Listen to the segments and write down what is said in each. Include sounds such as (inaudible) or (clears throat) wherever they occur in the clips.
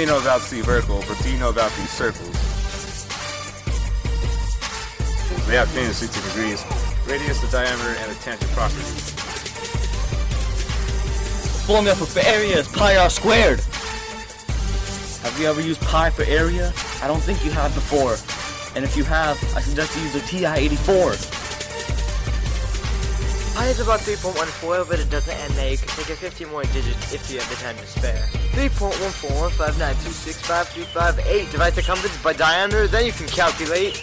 may know about the vertical, but do you know about these circles? They have been 60 degrees, radius, the diameter, and the tangent property. Formula for area is pi r squared. Have you ever used pi for area? I don't think you have before. And if you have, I suggest you use the TI-84. Pi is about 3.14, but it doesn't end there. You can take it 15 more digits if you have the time to spare. 3.14159265358 divide the circumference by diameter, then you can calculate.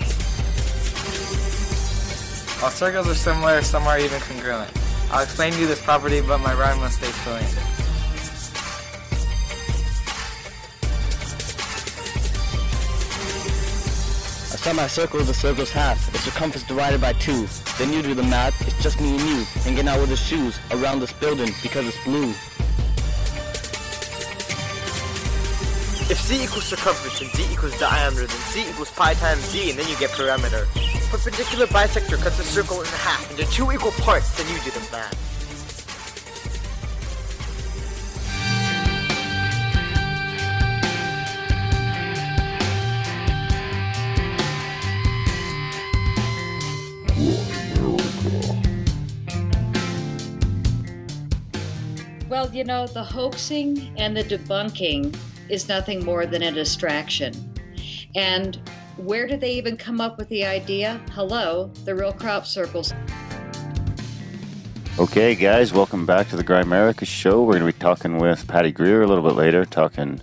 While circles are similar, some are even congruent. I'll explain to you this property, but my rhyme must stay fluent. A semicircle is a circle's half. Its circumference divided by two. Then you do the math. It's just me and you. Hanging out with the shoes around this building because it's blue. If c equals circumference and d equals diameter, then c equals pi times d, and then you get perimeter. Perpendicular bisector cuts a circle in half into two equal parts, then you do the math. Well, you know, the hoaxing and the debunking is nothing more than a distraction. And where did they even come up with the idea? Hello, the real crop circles. Okay, guys, welcome back to the Grimerica Show. We're going to be talking with Patty Greer a little bit later, talking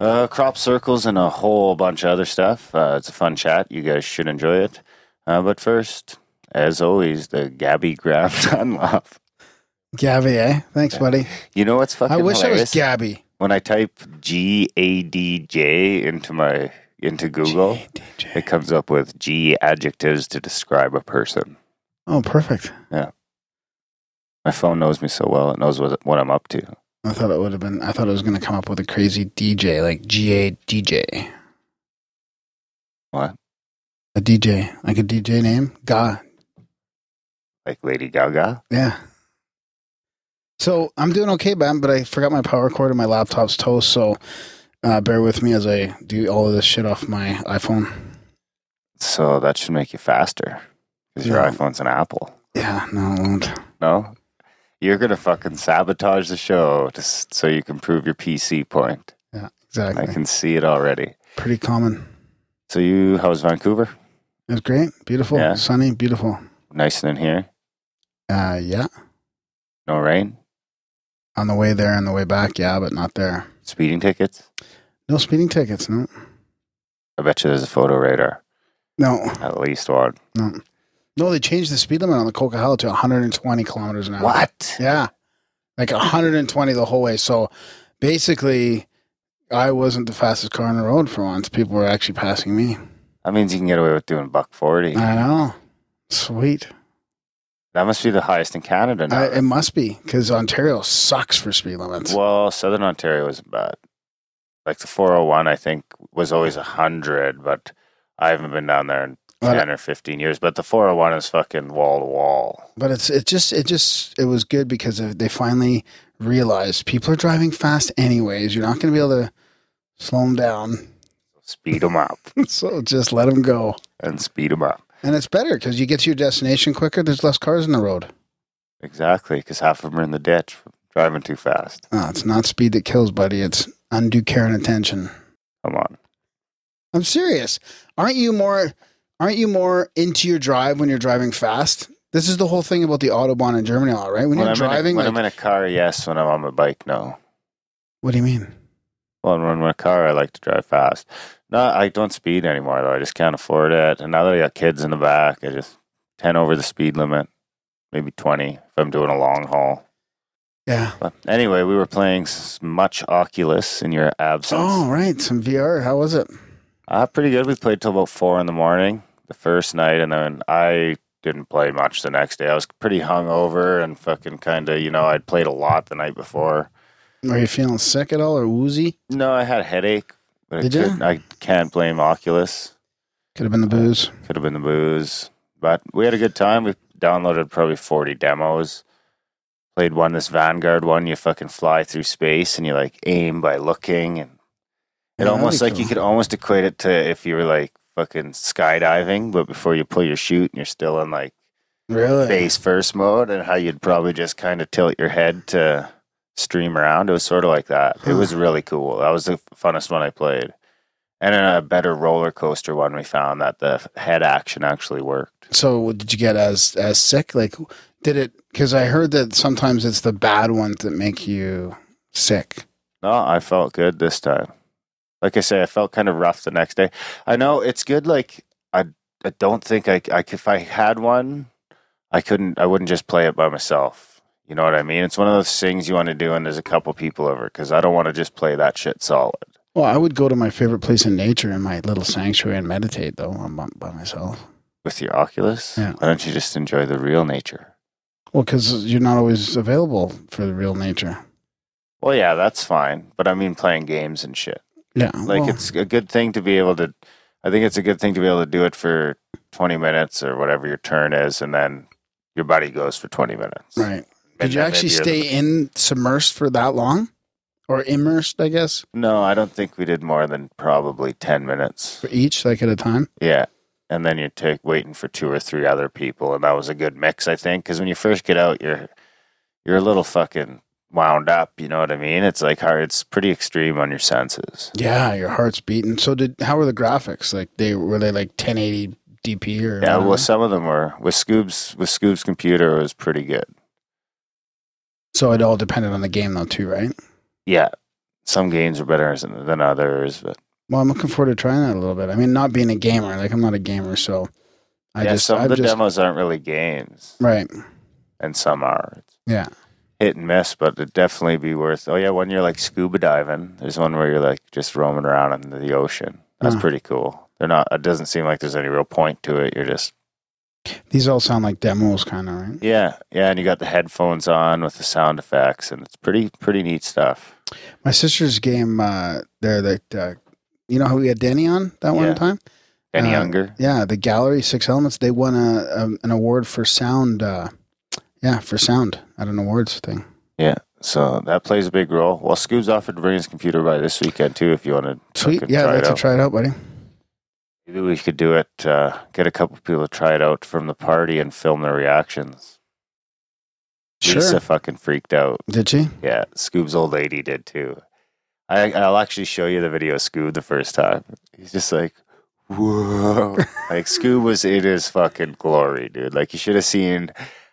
uh, crop circles and a whole bunch of other stuff. Uh, it's a fun chat. You guys should enjoy it. Uh, but first, as always, the Gabby Graham (laughs) Dunlop. Gabby, eh? Thanks, buddy. You know what's fucking I wish hilarious? I was Gabby. When I type G A D J into my into Google, DJ. it comes up with G adjectives to describe a person. Oh, perfect. Yeah. My phone knows me so well; it knows what what I'm up to. I thought it would have been. I thought it was going to come up with a crazy DJ like G A DJ. What? A DJ, like a DJ name. Ga. Like Lady Gaga. Yeah. So I'm doing okay, man, but I forgot my power cord and my laptop's toast. So uh, bear with me as I do all of this shit off my iPhone. So that should make you faster because your Yeah. iPhone's an Apple. Yeah, no, it won't. No, you're gonna fucking sabotage the show s- so you can prove your PC point. Yeah, exactly. I can see it already. Pretty common. So you, how's Vancouver? It was great, beautiful, Yeah. sunny, beautiful. Nice and in here. Uh, yeah. No rain. On the way there and the way back, yeah, but not there. Speeding tickets. No speeding tickets. No, I bet you there's a photo radar. no, At least one. no. No, they changed the speed limit on the Coquihalla to 120 kilometers an hour. What? Yeah. Like 120 the whole way. So basically, I wasn't the fastest car on the road for once. People were actually passing me. That means you can get away with doing buck forty. I know. Sweet. That must be the highest in Canada now. I, it must be because Ontario sucks for speed limits. Well, Southern Ontario isn't bad. Like the 401, I think, was always 100, but I haven't been down there in Well, 10 or 15 years. But the 401 is fucking wall to wall. But it's it just it just it was good because they finally realized people are driving fast anyways. You're not going to be able to slow them down, Speed them up (laughs) so just let them go. and speed them up. And it's better because you get to your destination quicker. There's less cars on the road. Exactly, because half of them are in the ditch driving too fast. No, it's not speed that kills, buddy. It's undue care and attention. Come on. I'm serious. Aren't you more aren't you more into your drive when you're driving fast? This is the whole thing about the Autobahn in Germany, all right? When, you're I'm driving, a, when like, I'm in a car, yes. When I'm on my bike, no. what do you mean? Well, when I'm in a car, I like to drive fast. No, I don't speed anymore, though. I just can't afford it. And now that I got kids in the back, I just 10 over the speed limit, maybe 20 if I'm doing a long haul. Yeah. But anyway, we were playing much Oculus in your absence. Oh, right. Some VR. How was it? Uh, pretty good. We played till about four in the morning the first night, and then I didn't play much the next day. I was pretty hungover and fucking kind of, you know, I'd played a lot the night before. Are you feeling sick at all or woozy? No, I had a headache, but I, Did ya? couldn't- I can't blame Oculus. Could have been the um, booze. Could have been the booze, but we had a good time. We downloaded probably 40 demos. Played one, this Vanguard one. You fucking fly through space and you like aim by looking and It Yeah, almost like be you could almost equate it to if you were like fucking skydiving, but before you pull your chute and you're still in like Really? face first mode, and how you'd probably just kind of tilt your head to stream around. It was sort of like that. It was really cool. That was the funnest one I played. And then a better roller coaster one we found that the head action actually worked. So did you get as as sick? Like, did it? Because I heard that sometimes it's the bad ones that make you sick. No, I felt good this time. Like I say, I felt kind of rough the next day. I know it's good. Like I, I don't think I, I if I had one, I couldn't. I wouldn't just play it by myself. You know what I mean? It's one of those things you want to do, and there's a couple people over because I don't want to just play that shit solid. Well, I would go to my favorite place in nature in my little sanctuary and meditate. Though I'm by- by myself. With your Oculus, Yeah. why don't you just enjoy the real nature? Well, because you're not always available for the real nature. Well, yeah, that's fine. But I mean, playing games and shit. Yeah, Like well, it's a good thing to be able to. I think it's a good thing to be able to do it for 20 minutes or whatever your turn is, and then your buddy goes for 20 minutes. right. Did you actually stay in submersed for that long, or immersed? I guess No, I don't think we did more than probably 10 minutes. for each, like at a time. Yeah. And then you take waiting for two or three other people, and that was a good mix, I think. Because when you first get out, you're you're a little fucking wound up. You know what I mean? It's like hard. It's pretty extreme on your senses. Yeah, your heart's beating. So did how were the graphics? Like they were they like 1080 DP or Yeah. whatever? Well, some of them were with Scoob's with Scoob's computer it was pretty good. So it all depended on the game though too, right? Yeah. Some games are better than others, but Well, I'm looking forward to trying that a little bit. I mean, not being a gamer, like I'm not a gamer, so I yeah, just some of the just demos aren't really games, right. and some are. It's Yeah. hit and miss, but it'd definitely be worth. Oh yeah, one you're like scuba diving. There's one where you're like just roaming around in the ocean. That's Huh. pretty cool. They're not. It doesn't seem like there's any real point to it. You're just These all sound like demos, kind of, right? yeah, yeah, and you got the headphones on with the sound effects, and it's pretty pretty neat stuff. My sister's game, uh, there, that uh, you know how we had Danny on that one Yeah. time. Any Uh, younger? Yeah, the Gallery Six Elements. They won a, a an award for sound. Uh, yeah, for sound at an awards thing. Yeah. So that plays a big role. Well, Scoob's offered to bring his computer by this weekend too, if you want to. Sweet. Yeah, I'd like it to out. try it out, buddy. Maybe we could do it. Uh, get a couple people to try it out from the party and film their reactions. Sure. Lisa fucking freaked out. Did she? Yeah, Scoob's old lady did too. I, I'll actually show you the video of Scoob the first time. He's just like, whoa. (laughs) like, Scoob was in his fucking glory, dude. Like, you should have seen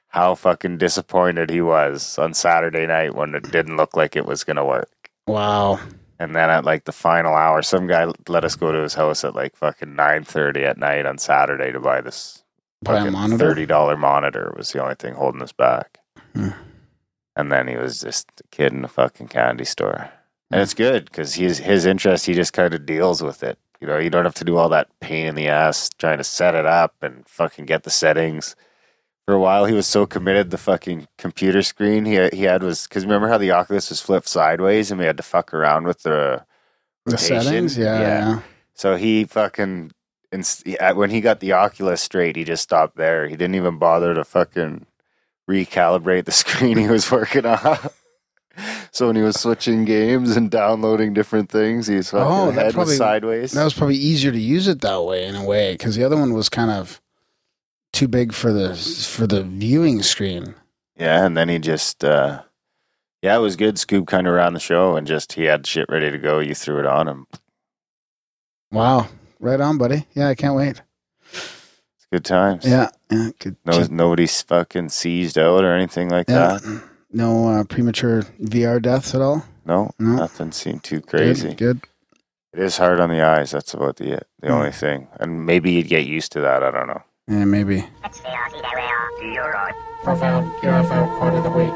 how fucking disappointed he was on Saturday night when it didn't look like it was going to work. Wow. And then at like the final hour, some guy let us go to his house at like fucking nine thirty at night on Saturday to buy this Buy a fucking monitor? thirty dollar monitor. Was the only thing holding us back. Hmm. And then he was just a kid in a fucking candy store, and Hmm. it's good because he's his interest. He just kind of deals with it. You know, you don't have to do all that pain in the ass trying to set it up and fucking get the settings. For a while, he was so committed. The fucking computer screen he he had was because remember how the Oculus was flipped sideways and we had to fuck around with the The rotation? settings? Yeah. Yeah. So he fucking yeah, when he got the Oculus straight, he just stopped there. He didn't even bother to fucking recalibrate the (laughs) screen he was working on. (laughs) so when he was switching games and downloading different things, he's fucking Oh, head probably- was sideways. That was probably easier to use it that way in a way because the other one was kind of too big for the for the viewing screen. yeah, and then he just uh yeah, it was good. Scoob kind of ran the show and just he had shit ready to go. You threw it on him. Wow. Right on, buddy. Yeah, I can't wait. It's good times. Yeah. Yeah. Good. No, nobody's fucking seized out or anything like yeah. that. No uh, premature VR deaths at all. No, No. nothing seemed too crazy. Good. It is hard on the eyes. That's about the the Hmm. only thing. And maybe you'd get used to that. I don't know. Yeah, maybe. Profound UFO quote of the week.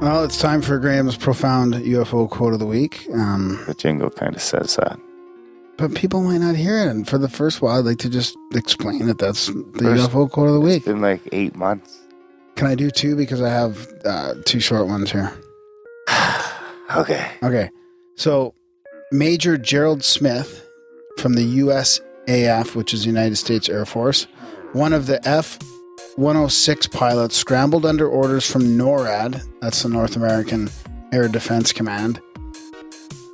Well, it's time for Graham's profound UFO quote of the week. Um, The jingle kind of says that. but people might not hear it. And for the first while, I'd like to just explain that that's the First- UFO quote of the week. It's been like eight months. Can I do two? Because I have uh, two short ones here. (sighs) Okay. Okay. So, Major Gerald Smith from the USAF, which is the United States Air Force, one of the F 106 pilots scrambled under orders from NORAD, that's the North American Air Defense Command,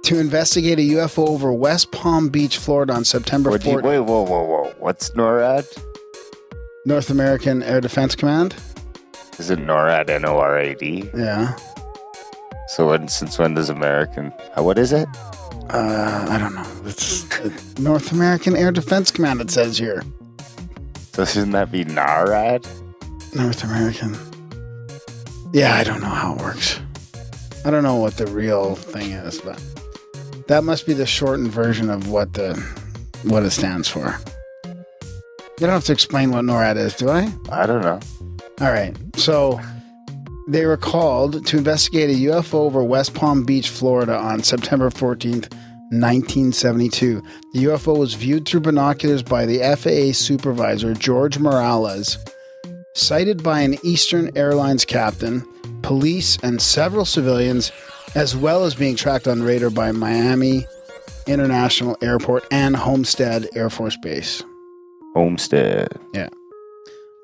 to investigate a UFO over West Palm Beach, Florida on September What 4th. wait, whoa, whoa, whoa. What's NORAD? North American Air Defense Command? Is it NORAD? N O R A D? Yeah. So when, since when does American? Uh, what is it? Uh, I don't know. It's North American Air Defense Command, it says here. So shouldn't that be NARAD? North American. Yeah, I don't know how it works. I don't know what the real thing is, but that must be the shortened version of what the what it stands for. You don't have to explain what NORAD is, do I? I don't know. All right. So they were called to investigate a UFO over West Palm Beach, Florida on September 14th, 1972. The UFO was viewed through binoculars by the FAA supervisor, George Morales, sighted by an Eastern Airlines captain, police, and several civilians, as well as being tracked on radar by Miami International Airport and Homestead Air Force Base. Homestead. Yeah.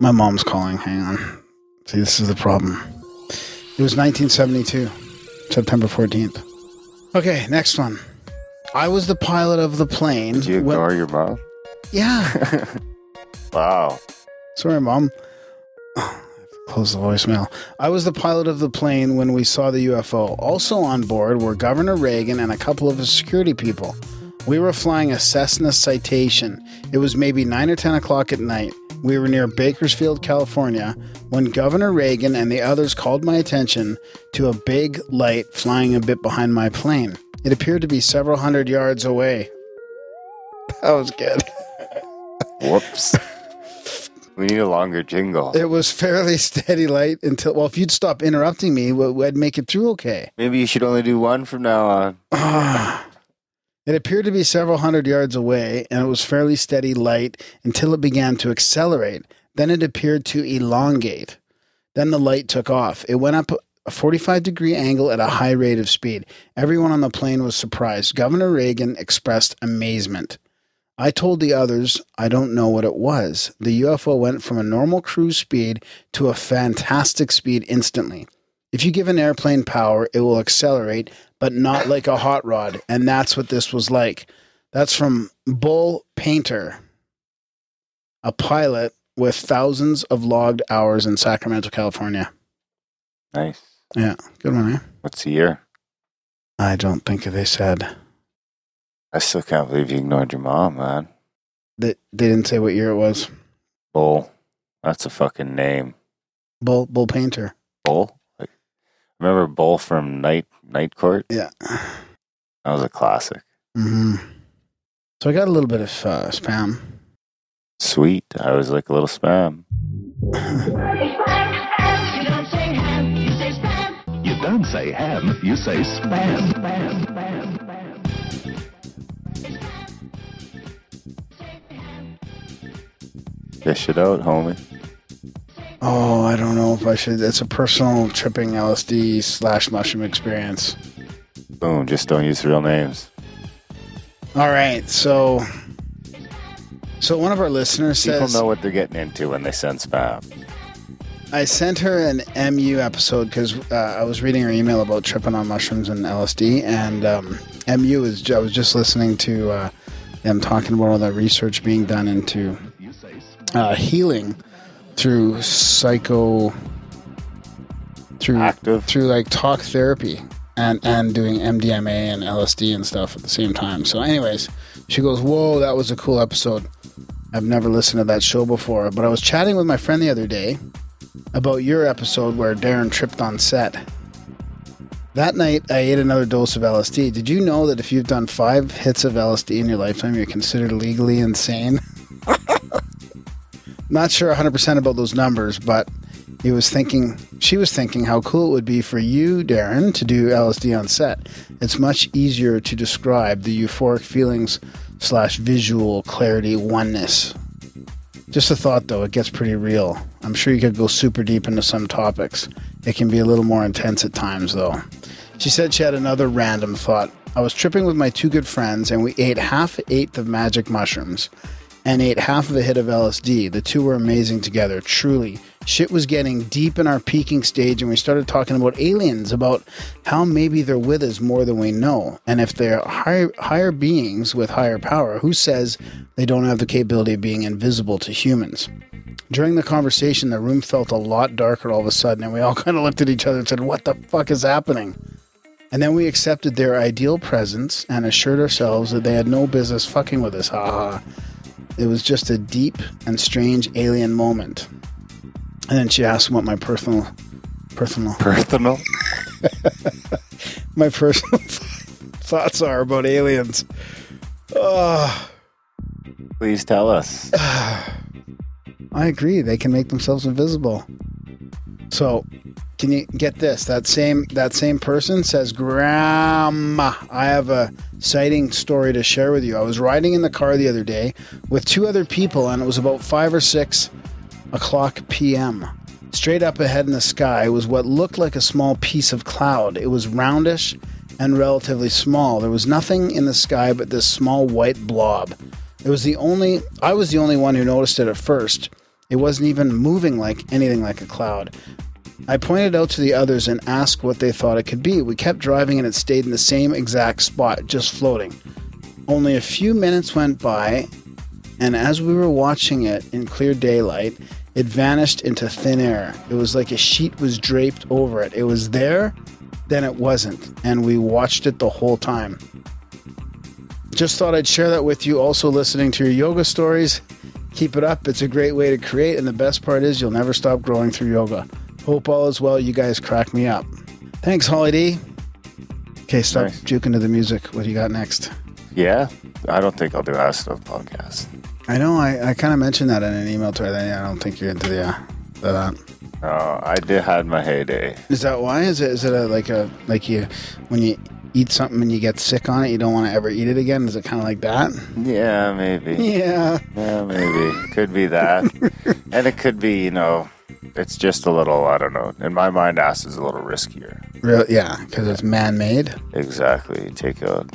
My mom's calling. Hang on. See, this is the problem. It was 1972, September 14th. Okay, next one. I was the pilot of the plane. Did you when- ignore your mom? yeah. (laughs) Wow. Sorry, mom. Close the voicemail. I was the pilot of the plane when we saw the UFO. Also on board were Governor Reagan and a couple of his security people. We were flying a Cessna Citation. It was maybe 9 or 10 o'clock at night. We were near Bakersfield, California, when Governor Reagan and the others called my attention to a big light flying a bit behind my plane. It appeared to be several hundred yards away. (laughs) That was good. (laughs) Whoops. we need a longer jingle. It was fairly steady light until, well, if you'd stop interrupting me, we- I'd make it through okay. Maybe you should only do one from now on. (sighs) (sighs) (sighs) it appeared to be several hundred yards away, and it was fairly steady light until it began to accelerate. Then it appeared to elongate. Then the light took off. It went up a 45 degree angle at a high rate of speed. Everyone on the plane was surprised. Governor Reagan expressed amazement. I told the others I don't know what it was. The UFO went from a normal cruise speed to a fantastic speed instantly. If you give an airplane power, it will accelerate, but not like a hot rod. And that's what this was like. That's from Bull Paynter, a pilot with thousands of logged hours in Sacramento, California. Nice. Yeah, good one, eh? What's the year? I don't think they said. I still can't believe you ignored your mom, man. They, they didn't say what year it was. Bull. That's a fucking name. Bull, Bull Paynter. Bull? Like, remember Bull from Night Night Court? Yeah. That was a classic. hmm So I got a little bit of uh, spam. Sweet. I was like a little spam. You don't say ham, you say spam. You don't say ham, you say spam, spam, spam. Fish it out, homie. Oh, I don't know if I should. It's a personal tripping LSD slash mushroom experience. Boom. Just don't use real names. All right, so so one of our listeners says People know what they're getting into when they send spam. I sent her an MU episode because uh, I was reading her email about tripping on mushrooms and LSD, and um, MU is. I was just listening to uh, them talking about all that research being done into uh, healing through psycho through Active. through like talk therapy and and doing MDMA and LSD and stuff at the same time. So, anyways, she goes, "Whoa, that was a cool episode. I've never listened to that show before." But I was chatting with my friend the other day about your episode where Darren tripped on set. That night, I ate another dose of LSD. Did you know that if you've done five hits of LSD in your lifetime, you're considered legally insane? (laughs) Not sure 100% about those numbers, but he was thinking, she was thinking how cool it would be for you, Darren, to do LSD on set. It's much easier to describe the euphoric feelings slash visual clarity oneness. Just a thought, though, it gets pretty real. I'm sure you could go super deep into some topics. It can be a little more intense at times, though. She said she had another random thought. I was tripping with my two good friends, and we ate half an eighth of magic mushrooms. And ate half of a hit of LSD. The two were amazing together, truly. Shit was getting deep in our peaking stage, and we started talking about aliens, about how maybe they're with us more than we know. And if they're higher, higher beings with higher power, who says they don't have the capability of being invisible to humans? During the conversation, the room felt a lot darker all of a sudden, and we all (laughs) kind of looked at each other and said, What the fuck is happening? And then we accepted their ideal presence and assured ourselves that they had no business fucking with us. Ha ha. It was just a deep and strange alien moment. And then she asked what my personal, personal, Personal. (laughs) my personal (laughs) thoughts are about aliens. Oh, Please tell us. (sighs) I agree. They can make themselves invisible. So, can you get this? That same that same person says, "Grandma, I have a sighting story to share with you. I was riding in the car the other day with two other people, and it was about five or six o'clock p.m. Straight up ahead in the sky was what looked like a small piece of cloud. It was roundish and relatively small. There was nothing in the sky but this small white blob. It was the only I was the only one who noticed it at first. It wasn't even moving like anything like a cloud. I pointed out to the others and asked what they thought it could be. We kept driving and it stayed in the same exact spot, just floating. Only a few minutes went by, and as we were watching it in clear daylight, it vanished into thin air. It was like a sheet was draped over it. It was there, then it wasn't, and we watched it the whole time. Just thought I'd share that with you. Also, listening to your yoga stories. Keep it up. It's a great way to create, and the best part is you'll never stop growing through yoga. Hope all is well. You guys crack me up. Thanks, Holly D. Okay, stop Nice. juking to the music. What do you got next? Yeah, I don't think I'll do a stuff podcast. I know I, I kind of mentioned that in an email to her. That I don't think you're into the uh, that. Uh, I did had my heyday. Is that why? Is it is it a, like a like you when you eat something and you get sick on it, you don't want to ever eat it again? Is it kind of like that? Yeah, maybe. Yeah. Yeah, maybe. Could be that. (laughs) and it could be, you know, it's just a little, I don't know. In my mind, acid's a little riskier. Real, yeah, because it's man-made. Exactly. Take out.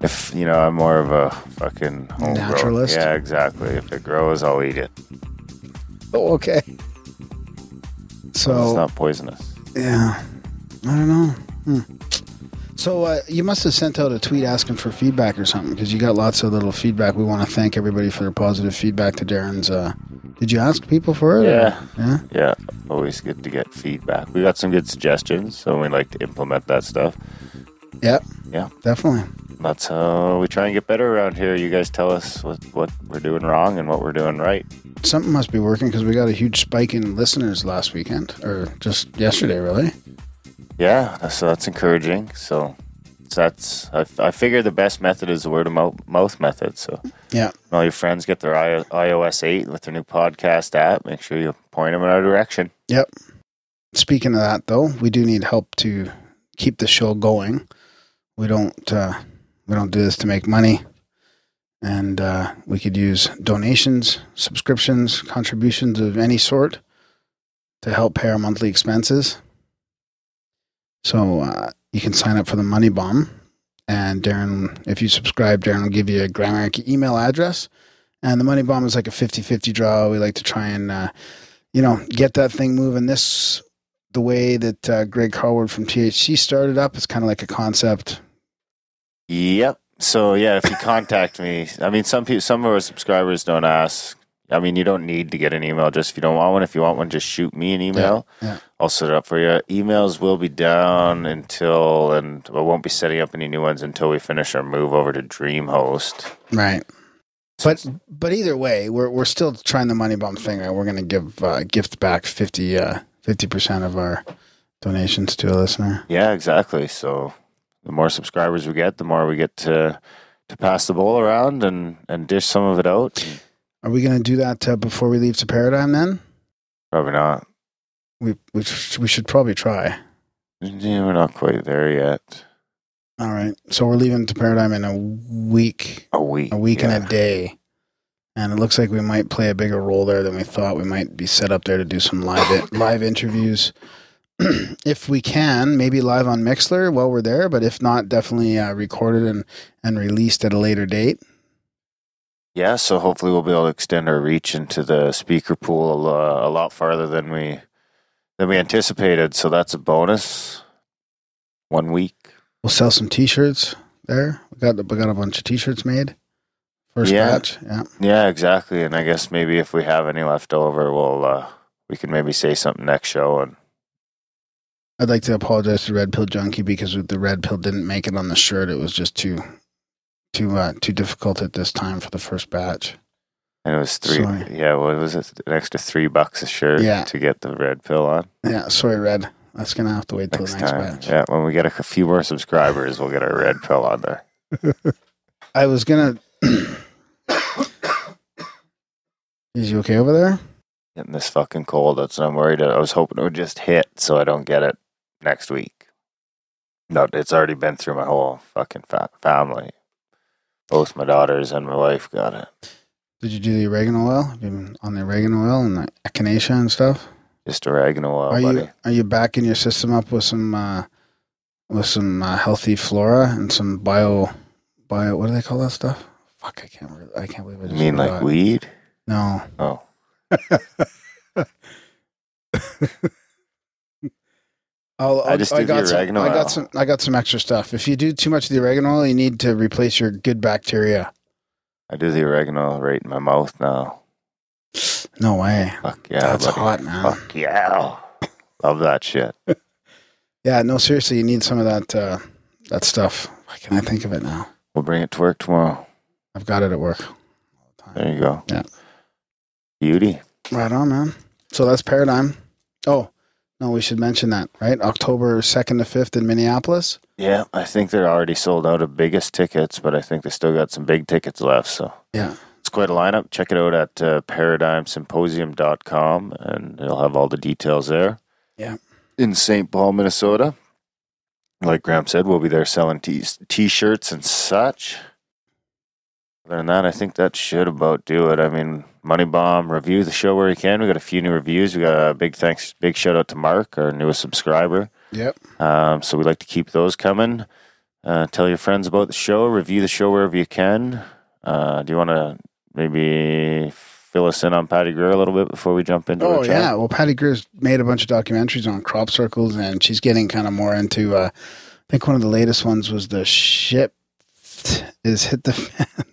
If, you know, I'm more of a fucking home Naturalist? Yeah, exactly. If it grows, I'll eat it. Oh, okay. So it's not poisonous. yeah, I don't know. Hmm. So uh, you must have sent out a tweet asking for feedback or something because you got lots of little feedback. We want to thank everybody for their positive feedback to Darren's. Uh, did you ask people for it? or- Yeah. Yeah. Yeah. Always good to get feedback. We got some good suggestions, so we like to implement that stuff. Yep. Yeah. Definitely. That's how we try and get better around here. You guys tell us what, what we're doing wrong and what we're doing right. Something must be working because we got a huge spike in listeners last weekend or just yesterday, really. Yeah, so that's encouraging. So that's I, I figure the best method is the word of mouth, mouth method. So Yeah. when all your friends get their I, iOS 8 with their new podcast app. Make sure you point them in our direction. Yep. Speaking of that, though, we do need help to keep the show going. We don't uh, we don't do this to make money, and uh, we could use donations, subscriptions, contributions of any sort to help pay our monthly expenses. So uh, you can sign up for the Money Bomb, and Darren, if you subscribe, Darren will give you a Grammar email address. And the Money Bomb is like a 50-50 draw. We like to try and uh, you know, get that thing moving. This, the way that uh, Greg Carlwood from THC started up, it's kind of like a concept. Yep. So yeah, if you contact me, I mean, some people, some of our subscribers don't ask. I mean, you don't need to get an email just if you don't want one. If you want one, just shoot me an email. yeah. I'll set it up for you. Emails will be down until, and I won't be setting up any new ones until we finish our move over to DreamHost. Right. But but either way, we're we're still trying the money bomb thing. Right? We're going to give uh, gift back 50 percent of our donations to a listener. Yeah, exactly. So the more subscribers we get, the more we get to to pass the bowl around and and dish some of it out. Are we going to do that uh, before we leave to Paradigm? Then Probably not. we we we should probably try. Yeah, we're not quite there yet. All right. So we're leaving to Paradigm in a week, A week. a week yeah. and a day. And it looks like we might play a bigger role there than we thought. We might be set up there to do some live live interviews. (clears throat) if we can, maybe live on Mixlr while we're there, but if not, definitely uh, recorded and, and released at a later date. Yeah, so hopefully we'll be able to extend our reach into the speaker pool uh, a lot farther than we than we anticipated. So that's a bonus. One week. We'll sell some T-shirts there. We got we got a bunch of T-shirts made. First Yeah. batch. Yeah. Yeah, exactly. And I guess maybe if we have any left over, we'll uh, we can maybe say something next show. And I'd like to apologize to Red Pill Junkie because the Red Pill didn't make it on the shirt. It was just too too uh, too difficult at this time for the first batch. and it was three. Yeah, what was it? An extra three bucks a shirt Yeah. to get the red pill on Yeah, sorry, Red. That's gonna have to wait till next the next time. batch. Yeah, when we get a few more subscribers, we'll get our red pill on there. (laughs) I was gonna. (coughs) Is you okay over there? Getting this fucking cold. That's what I'm worried. I was hoping it would just hit so I don't get it next week. No, it's already been through my whole fucking fa- family. Both my daughters and my wife got it. Did you do the oregano oil? Have you been on the oregano oil and the echinacea and stuff? Just oregano oil, are buddy. you are you backing your system up with some uh, with some uh, healthy flora and some bio bio? What do they call that stuff? Fuck, I can't. re- I can't believe I You just mean like weed? No. Oh, (laughs) (laughs) I'll, I just I the got some, oregano I got some. I got some extra stuff. If you do too much of the oregano oil, you need to replace your good bacteria. I do the oregano right in my mouth now. No way. Fuck yeah, That's buddy. hot, man. Fuck yeah. Love that shit. (laughs) Yeah, no, seriously, you need some of that uh, that stuff. Why can I think of it now? We'll bring it to work tomorrow. I've got it at work. There you go. Yeah. Beauty. Right on, man. So that's Paradigm. Oh, no, we should mention that, right? October 2nd to 5th in Minneapolis. Yeah, I think they're already sold out of biggest tickets, but I think they still got some big tickets left. So Yeah. it's quite a lineup. Check it out at uh, paradigmsymposium.com and it'll have all the details there. Yeah. In St. Paul, Minnesota. Like Graham said, we'll be there selling t- t-shirts and such. Other than that, I think that should about do it. I mean, Money Bomb review the show where you can. We got a few new reviews. We got a big thanks, big shout out to Mark, our newest subscriber. Yep. Um, so we like to keep those coming. Uh, tell your friends about the show. Review the show wherever you can. Uh, do you want to maybe fill us in on Patty Greer a little bit before we jump into Oh, yeah. Well, Patty Greer's made a bunch of documentaries on crop circles, and she's getting kind of more into, uh, I think one of the latest ones was the ship is hit the fan.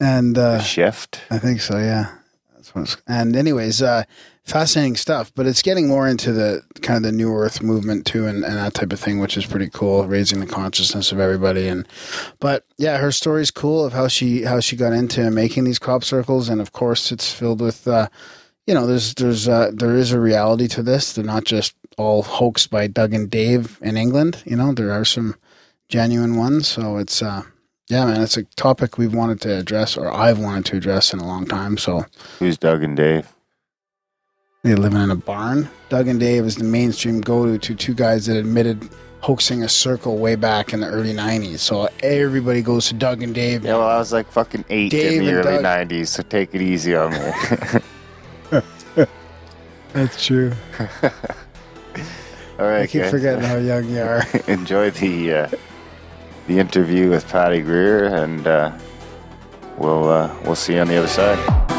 And, uh, shift. I think so, yeah. That's what it's, and anyways, uh, fascinating stuff, but it's getting more into the kind of the new earth movement too and, and that type of thing, which is pretty cool, raising the consciousness of everybody. And, but yeah, her story's cool of how she, how she got into making these crop circles. And of course it's filled with, uh, you know, there's, there's, uh, there is a reality to this. They're not just all hoaxed by Doug and Dave in England. You know, there are some genuine ones. So it's, uh, yeah, man, it's a topic we've wanted to address, or I've wanted to address in a long time. So Who's Doug and Dave? They're living in a barn. Doug and Dave is the mainstream go-to to two guys that admitted hoaxing a circle way back in the early '90s. So everybody goes to Doug and Dave. Yeah, well, I was like fucking eight Dave in the early Doug. 90s, so take it easy on me. (laughs) That's true. (laughs) All right, I keep guys. forgetting how young you are. (laughs) Enjoy the uh, the interview with Patty Greer, and uh, we'll uh, we'll see you on the other side.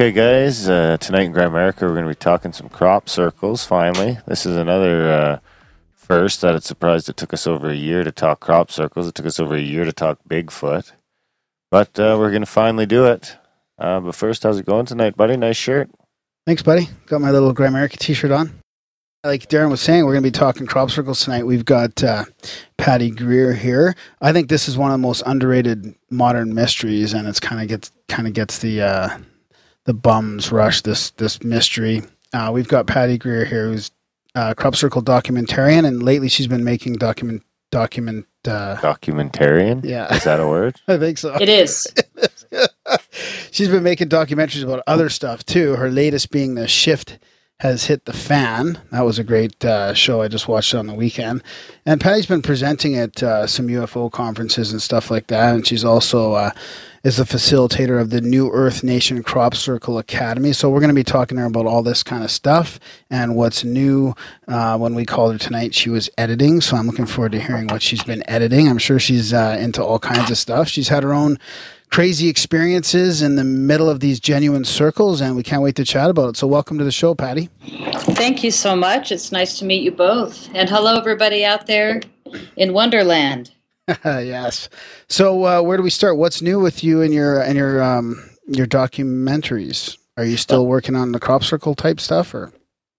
Okay, guys. Uh, tonight in Grimerica, we're going to be talking some crop circles. Finally, this is another uh, First, that it's surprised it took us over a year to talk crop circles. It took us over a year to talk Bigfoot. But uh, we're going to finally do it. Uh, but first, how's it going tonight, buddy? Nice shirt. Thanks, buddy. Got my little Grimerica t-shirt on. Like Darren was saying, we're going to be talking crop circles tonight. We've got uh, Patty Greer here. I think this is one of the most underrated modern mysteries, and it's kind of gets kind of gets the uh, the bums rush. This this mystery. Uh, we've got Patty Greer here, who's uh, crop circle documentarian, and lately she's been making document document. Uh, Documentarian? Yeah. Is that a word? (laughs) I think so. It is. (laughs) She's been making documentaries about other stuff too. Her latest being the shift has hit the fan. That was a great uh, show. I just watched it on the weekend. And Patty's been presenting at uh, some UFO conferences and stuff like that. And she's also uh, is the facilitator of the New Earth Nation Crop Circle Academy. So we're going to be talking to her about all this kind of stuff and what's new. Uh, when we called her tonight, she was editing. So I'm looking forward to hearing what she's been editing. I'm sure she's uh, into all kinds of stuff. She's had her own crazy experiences in the middle of these genuine circles, and we can't wait to chat about it. So, welcome to the show, Patty. Thank you so much. It's nice to meet you both. And hello, everybody out there in Wonderland. (laughs) yes. So, uh, where do we start? What's new with you and your and your um, your documentaries? Are you still working on the crop circle type stuff, or?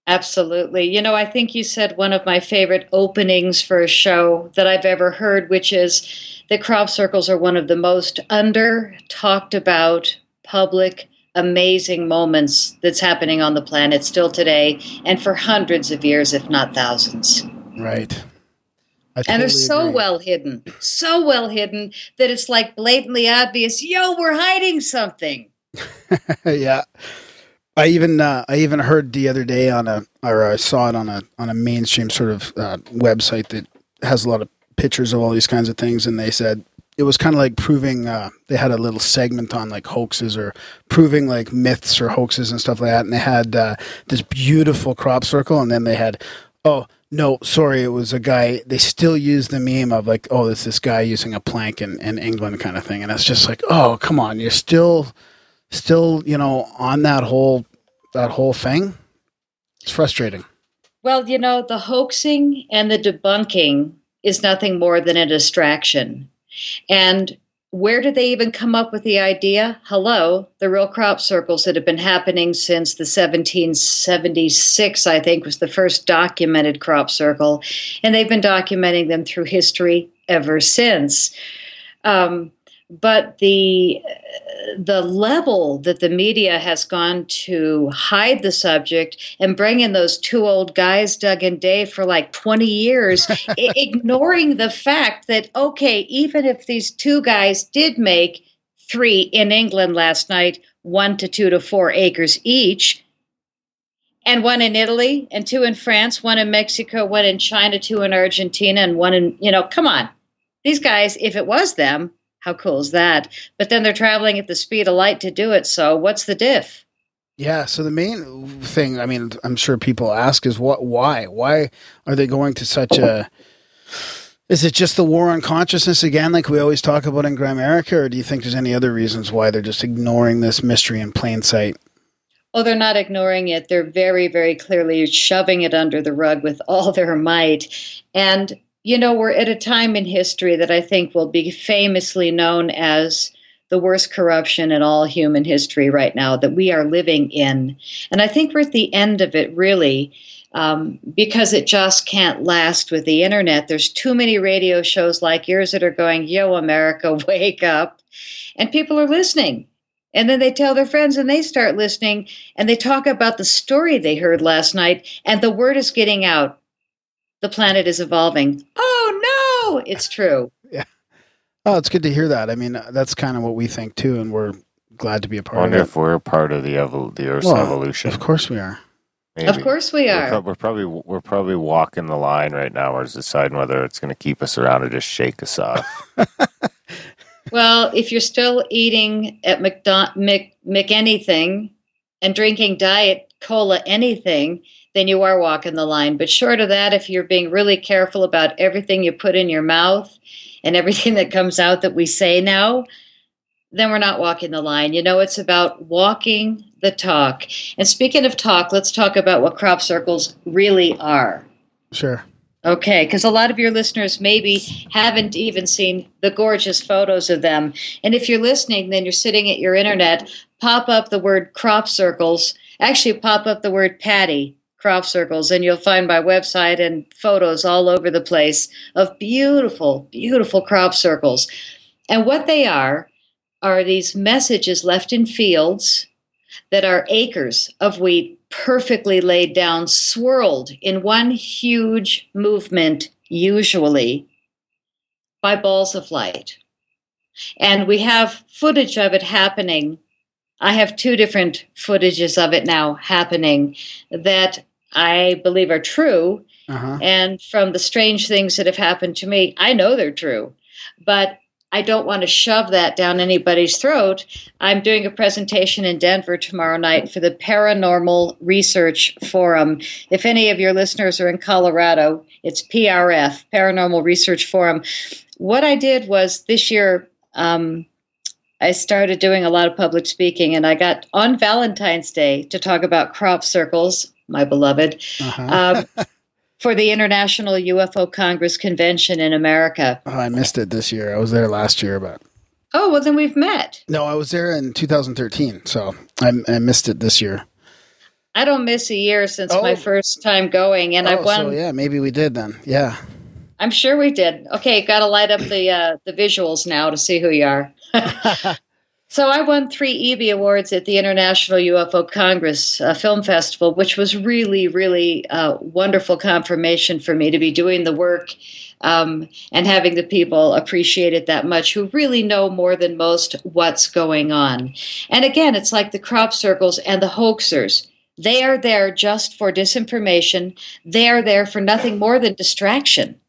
Absolutely. You know, I think you said one of my favorite openings for a show that I've ever heard, which is that crop circles are one of the most under talked about public amazing moments that's happening on the planet still today and for hundreds of years if not thousands Right. I and they're so agree. well hidden so well hidden that it's like blatantly obvious yo we're hiding something (laughs) yeah. I even uh, I even heard the other day on a or I saw it on a on a mainstream sort of uh, website that has a lot of pictures of all these kinds of things, and they said it was kind of like proving. Uh, they had a little segment on like hoaxes or proving like myths or hoaxes and stuff like that, and they had uh, this beautiful crop circle, and then they had oh. No, sorry, it was a guy. They still use the meme of like, oh, it's this guy using a plank in, in England kind of thing. And it's just like, oh, come on. You're still still, you know, on that whole that whole thing. It's frustrating. Well, you know, the hoaxing and the debunking is nothing more than a distraction. And where did they even come up with the idea? Hello, the real crop circles that have been happening since the 1776, I think, was the first documented crop circle. And they've been documenting them through history ever since. Um, but the the level that the media has gone to hide the subject and bring in those two old guys, Doug and Dave, for like 20 years, (laughs) ignoring the fact that, okay, even if these two guys did make three in England last night, one to two to four acres each, and one in Italy, and two in France, one in Mexico, one in China, two in Argentina, and one in, you know, come on. These guys, if it was them, how cool is that? But then they're traveling at the speed of light to do it. So what's the diff? Yeah. So the main thing, I mean, I'm sure people ask is what? Why? Why are they going to such a? Is it just the war on consciousness again, like we always talk about in Grimerica, or do you think there's any other reasons why they're just ignoring this mystery in plain sight? Oh, they're not ignoring it. They're very, very clearly shoving it under the rug with all their might. And, you know, we're at a time in history that I think will be famously known as the worst corruption in all human history right now that we are living in. And I think we're at the end of it, really. Um, because it just can't last with the internet. There's too many radio shows like yours that are going, Yo, America, (laughs) wake up. And people are listening. And then they tell their friends and they start listening and they talk about the story they heard last night. And the word is getting out. The planet is evolving. Oh, no, it's true. Yeah. Oh, it's good to hear that. I mean, uh, that's kind of what we think too, and we're glad to be a part wonder of it. if we're a part of the evol- the Earth's Well, evolution. Of course we are. Maybe. Of course we We're, pro- we're probably we're probably walking the line right now. We're deciding whether it's going to keep us around or just shake us off. (laughs) Well, if you're still eating at McDon- Mc, anything and drinking diet cola anything, then you are walking the line. But short of that, if you're being really careful about everything you put in your mouth and everything that comes out that we say now, then we're not walking the line. You know, it's about walking the talk. And speaking of talk, let's talk about what crop circles really are. Sure. Okay, because a lot of your listeners maybe haven't even seen the gorgeous photos of them. And if you're listening, then you're sitting at your internet, pop up the word crop circles. Actually, pop up the word Patty crop circles, and you'll find my website and photos all over the place of beautiful, beautiful crop circles. And what they are are these messages left in fields that are acres of wheat perfectly laid down, swirled in one huge movement, usually by balls of light. And we have footage of it happening. I have two different footages of it now happening that I believe are true. Uh-huh. And from the strange things that have happened to me, I know they're true. But I don't want to shove that down anybody's throat. I'm doing a presentation in Denver tomorrow night for the Paranormal Research Forum. If any of your listeners are in Colorado, it's PRF, Paranormal Research Forum. What I did was this year, um, I started doing a lot of public speaking, and I got on Valentine's Day to talk about crop circles, my beloved. Uh-huh. Um, (laughs) for the International UFO Congress Convention in America. Oh, I missed it this year. I was there last year, but Oh, well, then we've met. no, I was there in 2013, so I, I missed it this year. I don't miss a year since Oh. my first time going, and I oh, won. so yeah, maybe we did then. Yeah. I'm sure we did. Okay, got to light up the uh, the visuals now to see who you are. (laughs) so I won three EBE awards at the International UFO Congress uh, Film Festival, which was really, really uh, wonderful confirmation for me to be doing the work um, and having the people appreciate it that much who really know more than most what's going on. And again, it's like the crop circles and the hoaxers. They are there just for disinformation. They are there for nothing more than distraction.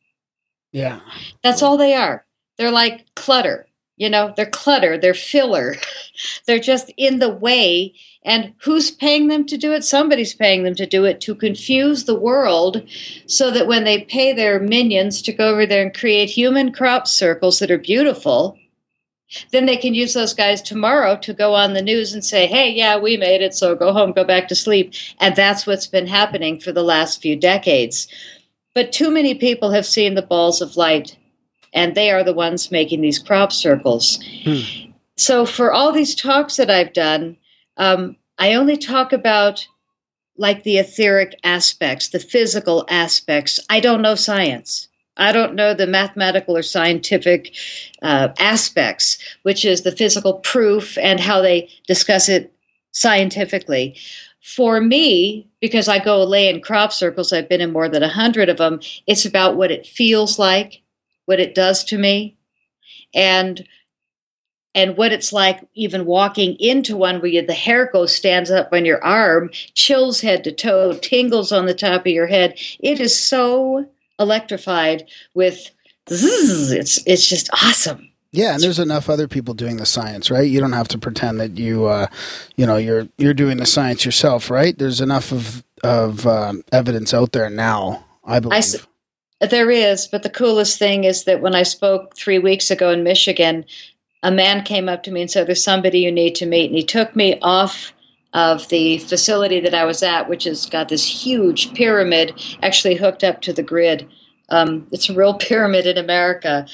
Yeah. That's all they are. They're like clutter. You know, they're clutter, they're filler. (laughs) they're just in the way. And who's paying them to do it? Somebody's paying them to do it to confuse the world so that when they pay their minions to go over there and create human crop circles that are beautiful, then they can use those guys tomorrow to go on the news and say, hey, yeah, we made it, so go home, go back to sleep. And that's what's been happening for the last few decades. But too many people have seen the balls of light, and they are the ones making these crop circles. So, for all these talks that I've done, um, I only talk about like the etheric aspects, the physical aspects. I don't know science. I don't know the mathematical or scientific uh, aspects, which is the physical proof and how they discuss it scientifically. For me, because I go lay in crop circles, I've been in more than a hundred of them. It's about what it feels like, what it does to me, and and what it's like even walking into one where you, the hair goes stands up on your arm, chills head to toe, tingles on the top of your head. It is so electrified with zzz, it's it's just awesome. Yeah, and there's enough other people doing the science, right? You don't have to pretend that you, uh, you know, you're you're doing the science yourself, right? There's enough of of um, evidence out there now. I believe. I there is, but the coolest thing is that when I spoke three weeks ago in Michigan, a man came up to me and said, There's somebody you need to meet. And he took me off of the facility that I was at, which has got this huge pyramid actually hooked up to the grid. Um, it's a real (laughs) pyramid in America.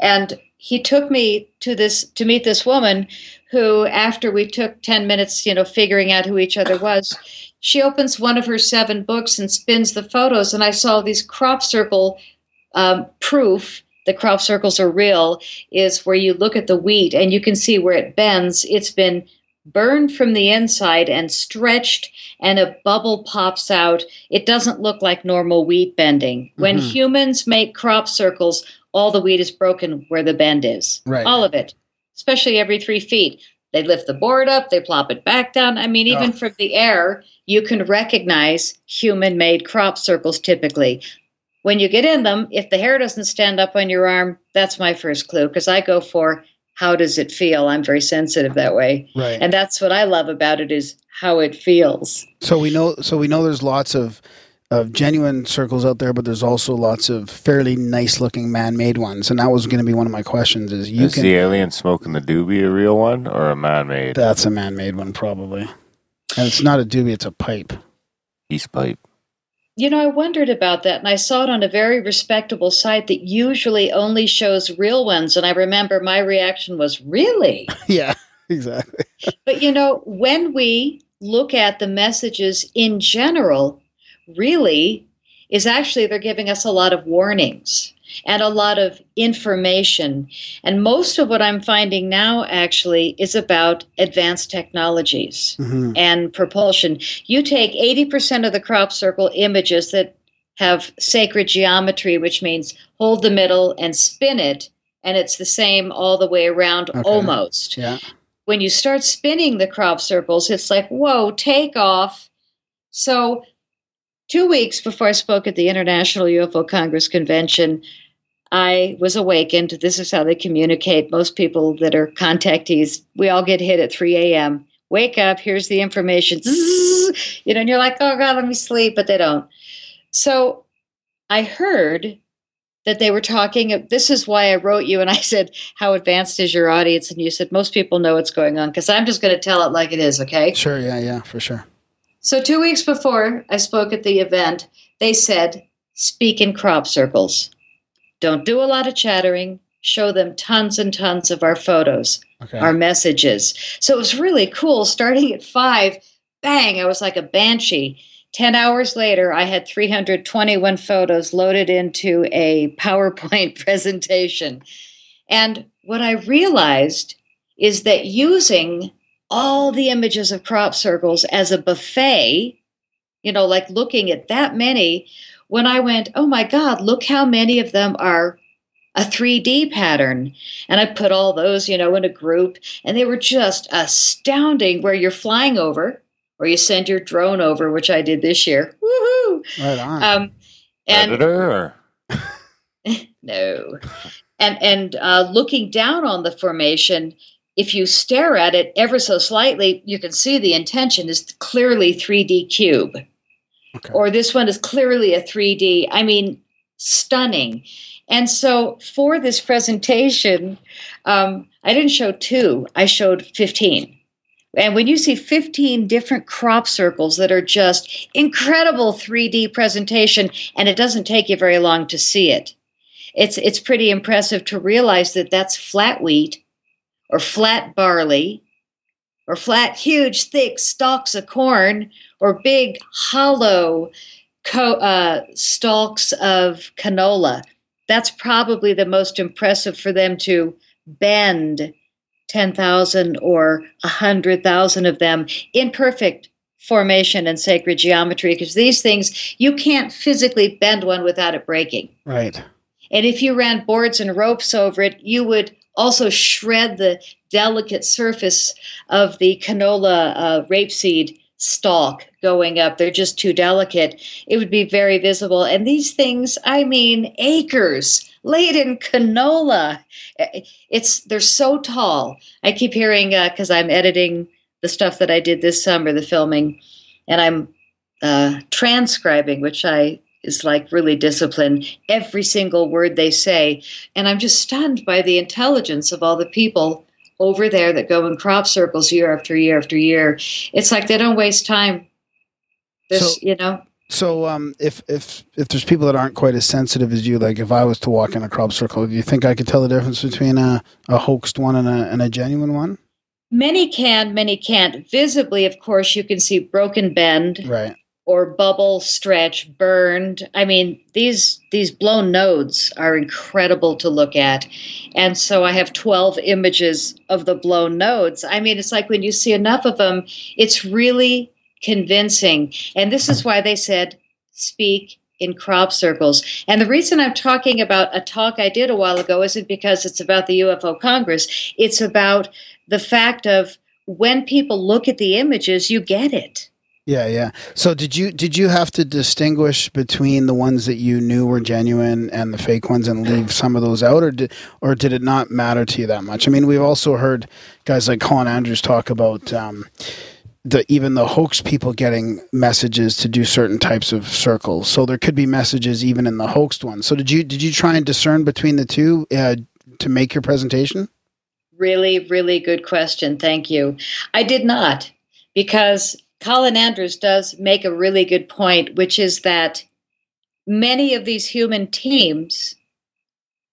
And he took me to this to meet this woman who after we took 10 minutes you know figuring out who each other was she opens one of her seven books and spins the photos and i saw these crop circle um, proof the crop circles are real is where you look at the wheat and you can see where it bends. It's been burned from the inside and stretched and a bubble pops out. It doesn't look like normal wheat bending. When Mhm. humans make crop circles all the wheat is broken where the bend is. Right. all of it especially every three feet they lift the board up they plop it back down i mean even Oh. from the air you can recognize human made crop circles typically when you get in them if the hair doesn't stand up on your arm that's my first clue because i go for how does it feel i'm very sensitive that way right. and that's what i love about it is how it feels So we know. So we know there's lots of of genuine circles out there, but there's also lots of fairly nice looking man made ones. And that was going to be one of my questions: is you Is can the alien smoking the doobie a real one or a man-made that's a man made one probably, and it's not a doobie; it's a pipe. peace pipe? You know, I wondered about that, and I saw it on a very respectable site that usually only shows real ones. And I remember my reaction was, Really? (laughs) yeah, exactly. But you know, when we look at the messages in general, really is actually they're giving us a lot of warnings and a lot of information. And most of what I'm finding now actually is about advanced technologies Mhm. and propulsion. You take 80% of the crop circle images that have sacred geometry, which means hold the middle and spin it, and it's the same all the way around Okay. almost Yeah. when you start spinning the crop circles, it's like, whoa, take off. So, two weeks before I spoke at the International UFO Congress Convention, I was awakened. This is how they communicate. Most people that are contactees, we all get hit at 3 a.m. Wake up, here's the information. Zzz, You know, and you're like, oh God, let me sleep, but they don't. So I heard that they were talking. This is why I wrote you, and I said, "How advanced is your audience?" And you said, "Most people know what's going on," because I'm just going to tell it like it is. Okay. Sure. Yeah. Yeah. For sure. So two weeks before I spoke at the event, they said, "Speak in crop circles. Don't do a lot of chattering. Show them tons and tons of our photos, Okay. our messages." So it was really cool. Starting at five, bang! I was like a banshee. 10 hours later, I had 321 photos loaded into a PowerPoint (laughs) presentation. And what I realized is that using all the images of crop circles as a buffet, you know, like looking at that many, when I went, oh my God, look how many of them are a 3D pattern. And I put all those, you know, in a group, and they were just astounding where you're flying over or you send your drone over, which I did this year. Woohoo! Right on. Um, and Predator or (laughs) no, and and uh, looking down on the formation, if you stare at it ever so slightly, you can see the intention is clearly 3D cube, Okay. or this one is clearly a 3D. I mean, stunning. And so for this presentation, um, I didn't show two; I showed 15. And when you see 15 different crop circles that are just incredible 3D presentation, and it doesn't take you very long to see it, it's it's pretty impressive to realize that that's flat wheat, or flat barley, or flat, huge, thick stalks of corn, or big, hollow co- uh, stalks of canola. That's probably the most impressive for them to bend 10,000 or 100,000 of them in perfect formation and sacred geometry because these things, you can't physically bend one without it breaking. right. And if you ran boards and ropes over it, you would also shred the delicate surface of the canola uh, rapeseed stalk going up. They're just too delicate. It would be very visible. And these things, I mean, acres laid in canola. It's they're so tall. I keep hearing because I'm editing the stuff that I did this summer, the filming, and I'm uh, transcribing, which I is like really disciplined. Every single word they say, and I'm just stunned by the intelligence of all the people over there that go in crop circles year after year after year. It's like they don't waste time. There's, So- you know, So, um, if if if there's people that aren't quite as sensitive as you, like if I was to walk in a crop circle, do you think I could tell the difference between a, a hoaxed one and a and a genuine one? many can, many can't. Visibly, of course, you can see broken bend. Right. Or bubble stretch burned. I mean these these blown nodes are incredible to look at. And so i have 12 images of the blown nodes. I mean it's like when you see enough of them it's really convincing. And this is why they said speak in crop circles. And the reason i'm talking about a talk i did a while ago isn't because it's about the ufo congress. It's about the fact of when people look at the images you get it Yeah, yeah. So did you did you have to distinguish between the ones that you knew were genuine and the fake ones and leave some of those out, or did or did it not matter to you that much? I mean, we've also heard guys like Colin Andrews talk about um, the even the hoax people getting messages to do certain types of circles. So there could be messages even in the hoaxed ones. So did you did you try and discern between the two uh, to make your presentation? Really, really good question. Thank you. I did not, because Colin Andrews does make a really good point, which is that many of these human teams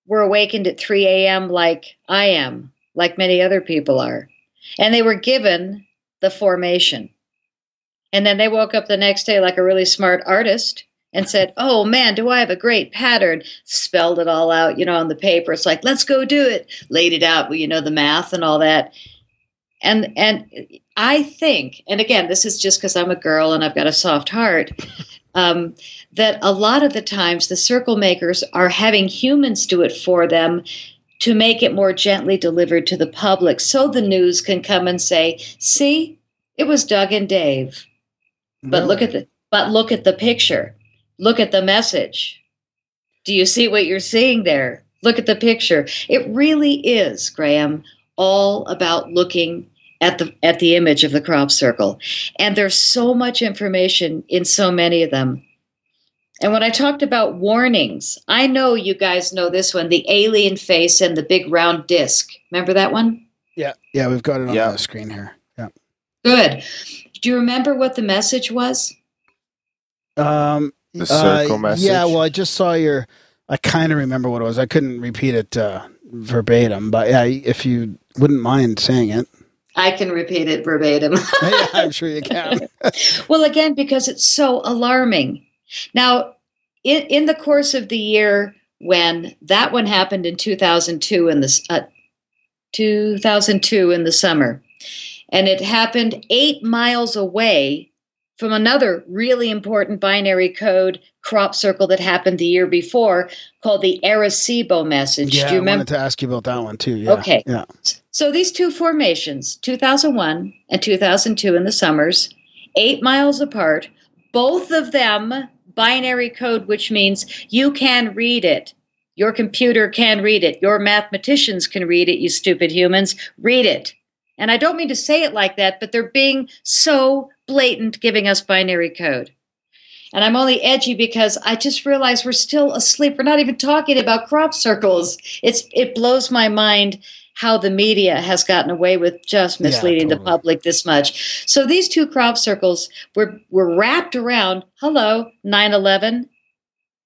were awakened at 3 a.m. like I am, like many other people are. And they were given the formation. And then they woke up the next day like a really smart artist and said, Oh man, do I have a great pattern? Spelled it all out, you know, on the paper. It's like, let's go do it. Laid it out, you know, the math and all that. And and I think, and again, this is just because I'm a girl and I've got a soft heart, (laughs) um, that a lot of the times the circle makers are having humans do it for them to make it more gently delivered to the public so the news can come and say, see, it was Doug and Dave. But look at the but look at the picture. Look at the message. Do you see what you're seeing there? Look at the picture. It really is, Graham, all about looking at the at the image of the crop circle. And there's so much information in so many of them. And when I talked about warnings, I know you guys know this one, the alien face and the big round disc. Remember that one? Yeah, yeah, we've got it on Yeah. the screen here. Yeah. Good. Do you remember what the message was? Um, The uh, circle message. Yeah, well, I just saw your. I kind of remember what it was. I couldn't repeat it uh, verbatim, but yeah, if you wouldn't mind saying it, I can repeat it verbatim. (laughs) yeah, I'm sure you can. (laughs) Well, again, because it's so alarming. Now, in, in the course of the year when that one happened in 2002 in the uh, 2002 in the summer, and it happened eight miles away from another really important binary code crop circle that happened the year before called the Arecibo message. yeah, Do you I remember? wanted to ask you about that one too. Yeah. Okay. Yeah. So these two formations, 2001 and 2002 in the summers, eight miles apart, both of them binary code, which means you can read it. Your computer can read it. Your mathematicians can read it, you stupid humans. Read it. And I don't mean to say it like that, but they're being so blatant giving us binary code. And I'm only edgy because I just realized we're still asleep. We're not even talking about crop circles. It's it blows my mind how the media has gotten away with just Yeah, misleading the public this much. So these two crop circles were were wrapped around hello 9/11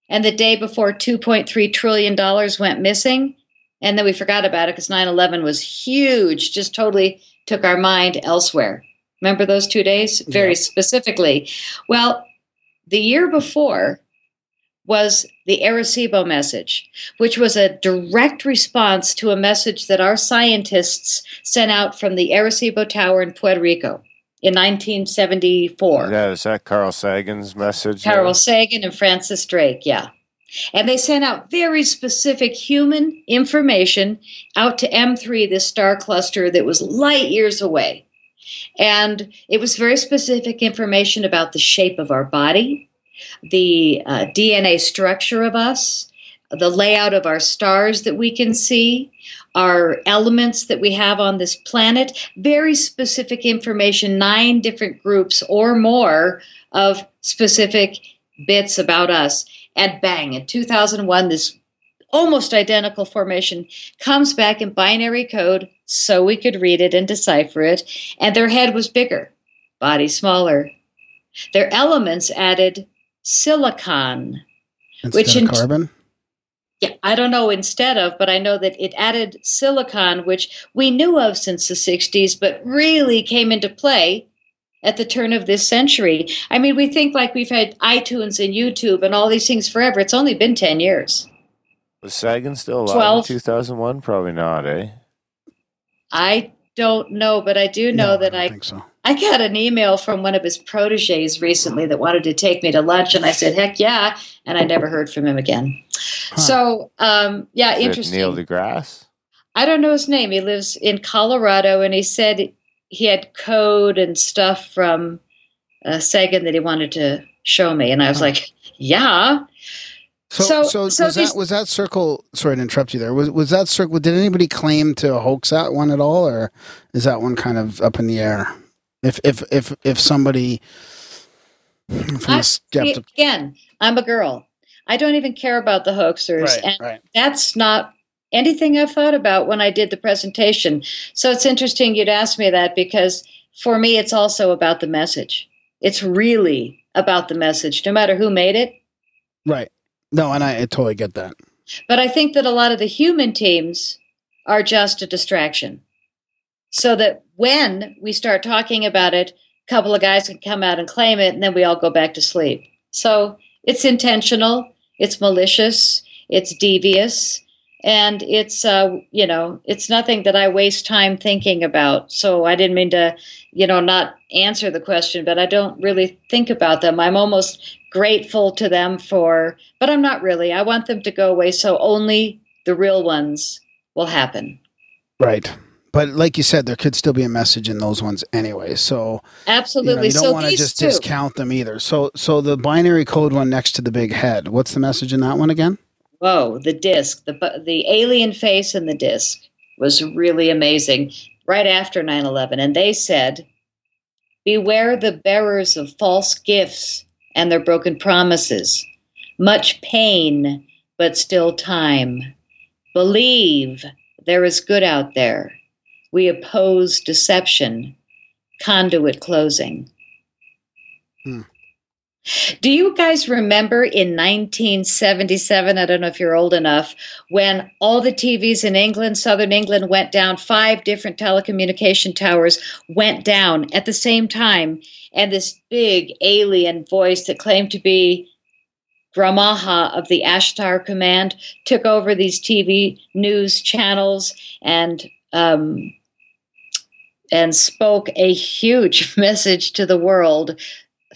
and the day before 2.3 trillion dollars went missing and then we forgot about it cuz 9/11 was huge just totally took our mind elsewhere. Remember those 2 days very Yeah. specifically. Well, the year before was the Arecibo message, which was a direct response to a message that our scientists sent out from the Arecibo Tower in Puerto Rico in 1974. Yeah, is that Carl Sagan's message? there? Carl Sagan and Francis Drake, yeah. And they sent out very specific human information out to M3, this star cluster that was light years away. And it was very specific information about the shape of our body, the uh, DNA structure of us, the layout of our stars that we can see, our elements that we have on this planet, very specific information, nine different groups or more of specific bits about us. And bang, in 2001, this almost identical formation comes back in binary code so we could read it and decipher it. And their head was bigger, body smaller. Their elements added silicon. Instead Which of in- carbon. Yeah, I don't know instead of, but I know that it added silicon, which we knew of since the 60s, but really came into play at the turn of this century. I mean, we think like we've had iTunes and YouTube and all these things forever. It's only been 10 years. Was Sagan still alive 12. in 2001? Probably not, eh? I don't know, but I do know No, that don't I, think so. I got an email from one of his proteges recently that wanted to take me to lunch, and I said, heck yeah. And I never heard from him again. So, um, yeah, Is it interesting. Neil deGrasse? I don't know his name. He lives in Colorado, and he said he had code and stuff from uh, Sagan that he wanted to show me, and I was like, "Yeah." So, So- so, so was these- that was that circle? Sorry to interrupt you there. Was was that circle? Did anybody claim to hoax that one at all, or is that one kind of up in the air? If if if if somebody from I- a skeptic, Again, I'm a girl. I don't even care about the hoaxers, right, and right. that's not anything I thought about when I did the presentation. So it's interesting you'd ask me that because for me, it's also about the message. It's really about the message, no matter who made it. Right. No, and I, I totally get that. But I think that a lot of the human teams are just a distraction. So that when we start talking about it, a couple of guys can come out and claim it, and then we all go back to sleep. So it's intentional, it's malicious, it's devious, and it's uh, you know it's nothing that I waste time thinking about. So I didn't mean to you know not answer the question, but I don't really think about them. I'm almost grateful to them for, but I'm not really. I want them to go away so only the real ones will happen. Right. But like you said, there could still be a message in those ones anyway. So absolutely, you, know, you don't so want to just two, discount them either. So, so the binary code one next to the big head. What's the message in that one again? Whoa, the disc, the the alien face in the disc was really amazing. Right after 9/11, and they said, "Beware the bearers of false gifts and their broken promises. Much pain, but still time. Believe there is good out there. We oppose deception. Conduit closing." Hmm. Do you guys remember in 1977? I don't know if you're old enough, when all the TVs in England, southern England, went down, five different telecommunication towers went down at the same time, and this big alien voice that claimed to be Gramaha of the Ashtar Command took over these TV news channels and um, and spoke a huge (laughs) message to the world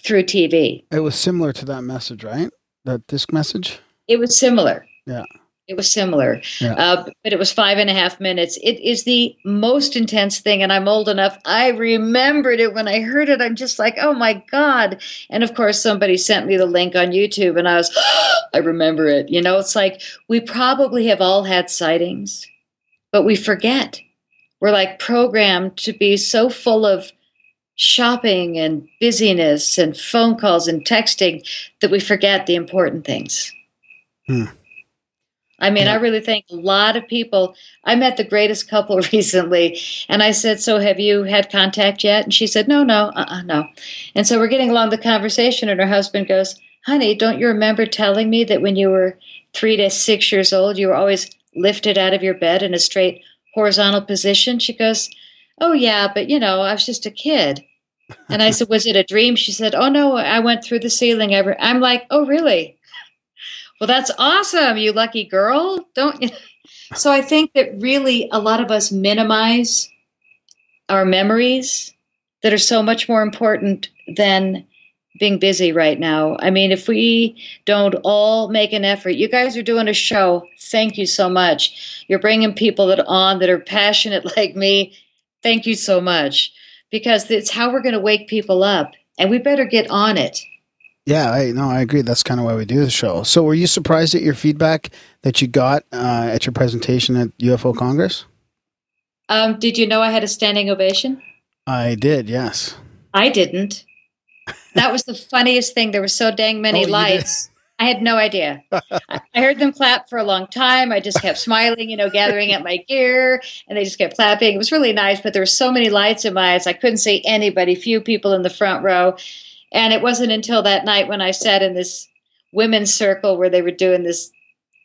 through TV. It was similar to that message, right? That disc message. It was similar. Yeah. It was similar, Yeah. uh, but it was five and a half minutes. It is the most intense thing, and I'm old enough. I remembered it when I heard it. I'm just like, oh my God. And of course, somebody sent me the link on YouTube, and I was, (gasps) I remember it. You know, it's like we probably have all had sightings, but we forget. We're like programmed to be so full of shopping and busyness and phone calls and texting that we forget the important things. Hmm. I mean, Yeah. I really think a lot of people. I met the greatest couple (laughs) recently, and I said, "So, have you had contact yet?" And she said, "No, no, uh-uh, no." And so we're getting along the conversation, and her husband goes, "Honey, don't you remember telling me that when you were three to six years old, you were always lifted out of your bed in a straight horizontal position?" She goes, "Oh yeah, but you know, I was just a kid." And I said, "Was it a dream?" She said, "Oh no, I went through the ceiling." Ever. I'm like, "Oh really?" Well, that's awesome, you lucky girl. Don't you? So I think that really a lot of us minimize our memories that are so much more important than being busy right now. I mean, if we don't all make an effort, you guys are doing a show. Thank you so much. You're bringing people that on that are passionate (laughs) like me. Thank you so much because it's how we're going to wake people up, and we better get on it. Yeah, I no, I agree. That's kind of why we do the show. So, were you surprised at your feedback that you got uh, at your presentation at UFO Congress? Um, did you know I had a standing ovation? I did. Yes. I didn't. That was the funniest thing. There were so dang Oh, many did? lights. I had no idea. I heard them clap for a long time. I just kept smiling, you know, gathering up my gear, and they just kept clapping. It was really nice, but there were so many lights in my eyes. I couldn't see anybody, few people in the front row. And it wasn't until that night when I sat in this women's circle where they were doing this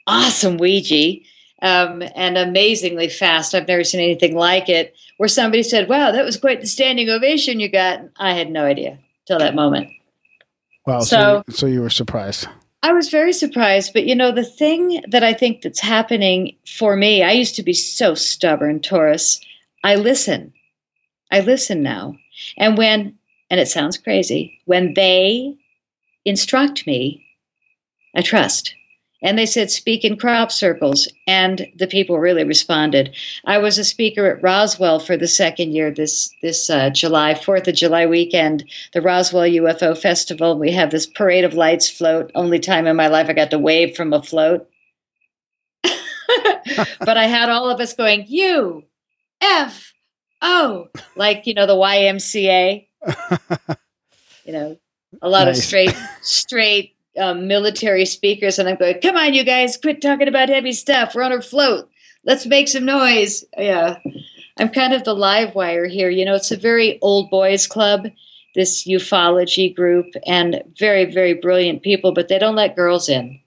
awesome Ouija um, and amazingly fast. I've never seen anything like it. Where somebody said, "Wow, that was quite the standing ovation you got." I had no idea till that moment. Wow. So, So- so you were surprised. I was very surprised, but you know, the thing that I think that's happening for me, I used to be so stubborn, Taurus. I listen. I listen now. And when, and it sounds crazy, when they instruct me, I trust. And they said, speak in crop circles. And the people really responded. I was a speaker at Roswell for the second year this, this uh, July, 4th of July weekend, the Roswell UFO Festival. We have this parade of lights float. Only time in my life I got to wave from a float. (laughs) but I had all of us going, U, F, O, like, you know, the YMCA (laughs) you know, a lot of straight, straight um, military speakers, and I'm going, "Come on, you guys, quit talking about heavy stuff. We're on a float. Let's make some noise." Yeah, I'm kind of the live wire here. You know, it's a very old boys club, this ufology group, and very, very brilliant people, but they don't let girls in.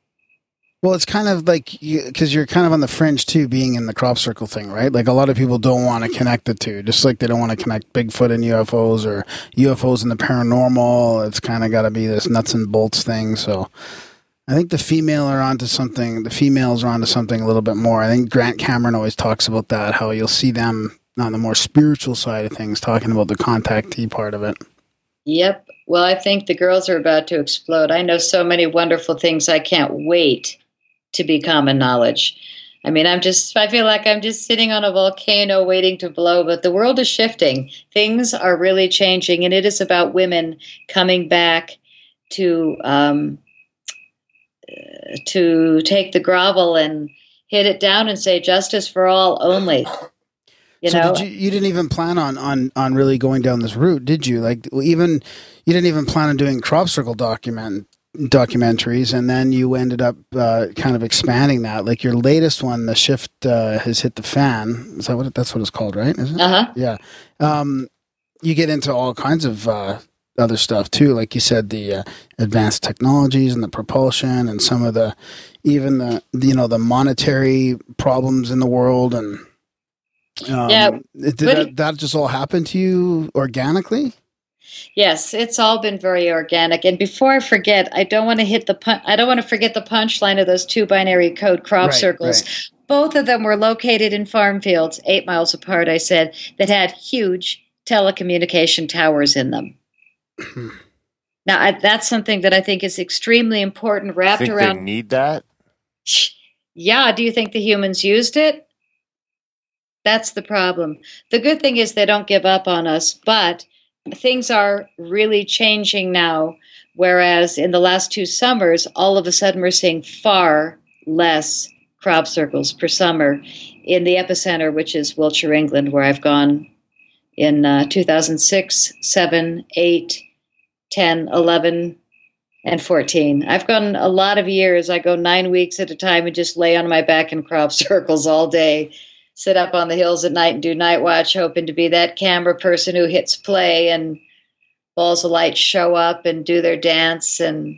Well, it's kind of like because you, are kind of on the fringe too, being in the crop circle thing, right? Like a lot of people don't want to mm-hmm. connect the two, just like they don't want to connect Bigfoot and UFOs or UFOs and the paranormal. It's kind of got to be this nuts and bolts thing. So I think the female are onto something. The females are onto something a little bit more. I think Grant Cameron always talks about that, how you'll see them on the more spiritual side of things, talking about the contactee part of it. Yep. Well, I think the girls are about to explode. I know so many wonderful things. I can't wait to be common knowledge. I mean, I'm just, I feel like I'm just sitting on a volcano waiting to blow, but the world is shifting. Things are really changing, and it is about women coming back to, um, to take the grovel and hit it down and say justice for all only. You so know, did you, you didn't even plan on, on, on really going down this route, did you? Like even, you didn't even plan on doing crop circle document documentaries, and then you ended up uh, kind of expanding that. Like your latest one, the shift uh, has hit the fan. Is that what it, that's what it's called, right? Uh huh. Yeah. Um, you get into all kinds of uh, other stuff too, like you said, the uh, advanced technologies and the propulsion, and some of the even the you know the monetary problems in the world, and um, yeah, did that, that just all happen to you organically? Yes, it's all been very organic. And before I forget, I don't want to hit the pun- I don't want to forget the punchline of those two binary code crop Right, circles. right. Both of them were located in farm fields, eight miles apart. I said that had huge telecommunication towers in them. (clears throat) now I, that's something that I think is extremely important, wrapped Think around. they need that? Yeah, do you think the humans used it? That's the problem. The good thing is they don't give up on us, but things are really changing now. Whereas in the last two summers, all of a sudden we're seeing far less crop circles per summer in the epicenter, which is Wiltshire, England, where I've gone in uh, 2006, 7, 8, 10, 11, and 14. I've gone a lot of years. I go nine weeks at a time and just lay on my back in crop (laughs) circles all day, sit up on the hills at night and do night watch, hoping to be that camera person who hits play and balls of light show up and do their dance. And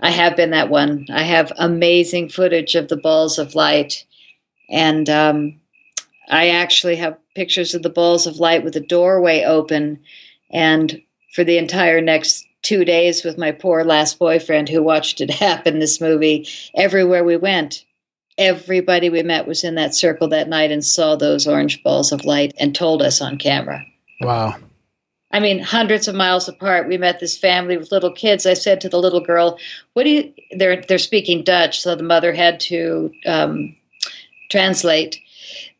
I have been that one. I have amazing footage of the balls of light. And um, I actually have pictures of the balls of light with the doorway open. And for the entire next two days with my poor last boyfriend who watched it (laughs) happen, this movie, everywhere we went, everybody we met was in that circle that night and saw those orange balls of light and told us on camera. Wow. I mean, hundreds of miles apart. We met this family with little kids. I said to the little girl, "What do you?" They're they're speaking Dutch, so the mother had to um, translate.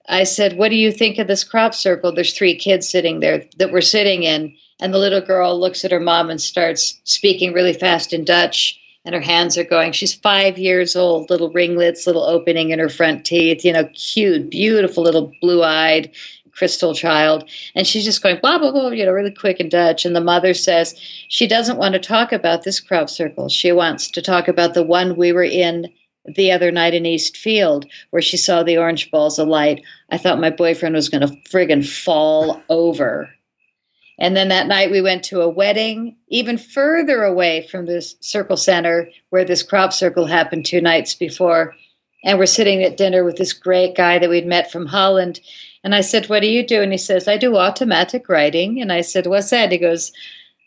I said, "What do you think of this crop circle?" There's three kids sitting there that we're sitting in, and the little girl looks at her mom and starts speaking really fast in Dutch, and her hands are going. She's five years old, little ringlets, little opening in her front teeth. You know, cute, beautiful little blue-eyed crystal child and she's just going blah blah blah you know really quick in dutch and the mother says she doesn't want to talk about this crop circle she wants to talk about the one we were in the other night in east field where she saw the orange balls of light i thought my boyfriend was going to friggin fall over and then that night we went to a wedding even further away from this circle center where this crop circle happened two nights before and we're sitting at dinner with this great guy that we'd met from holland and I said, What do you do? And he says, I do automatic writing. And I said, What's that? He goes,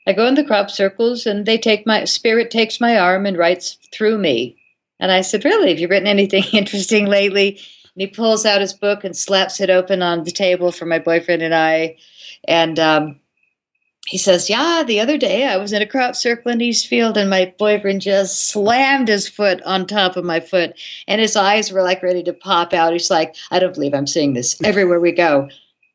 I go in the crop circles and they take my spirit takes my arm and writes through me. And I said, Really? Have you written anything (laughs) interesting lately? And he pulls out his book and slaps it open on the table for my boyfriend and I. And um, he says, Yeah, the other day I was in a crop circle in Eastfield and my boyfriend just slammed his foot on top of my foot and his eyes were like ready to pop out. He's like, I don't believe I'm seeing this everywhere we go.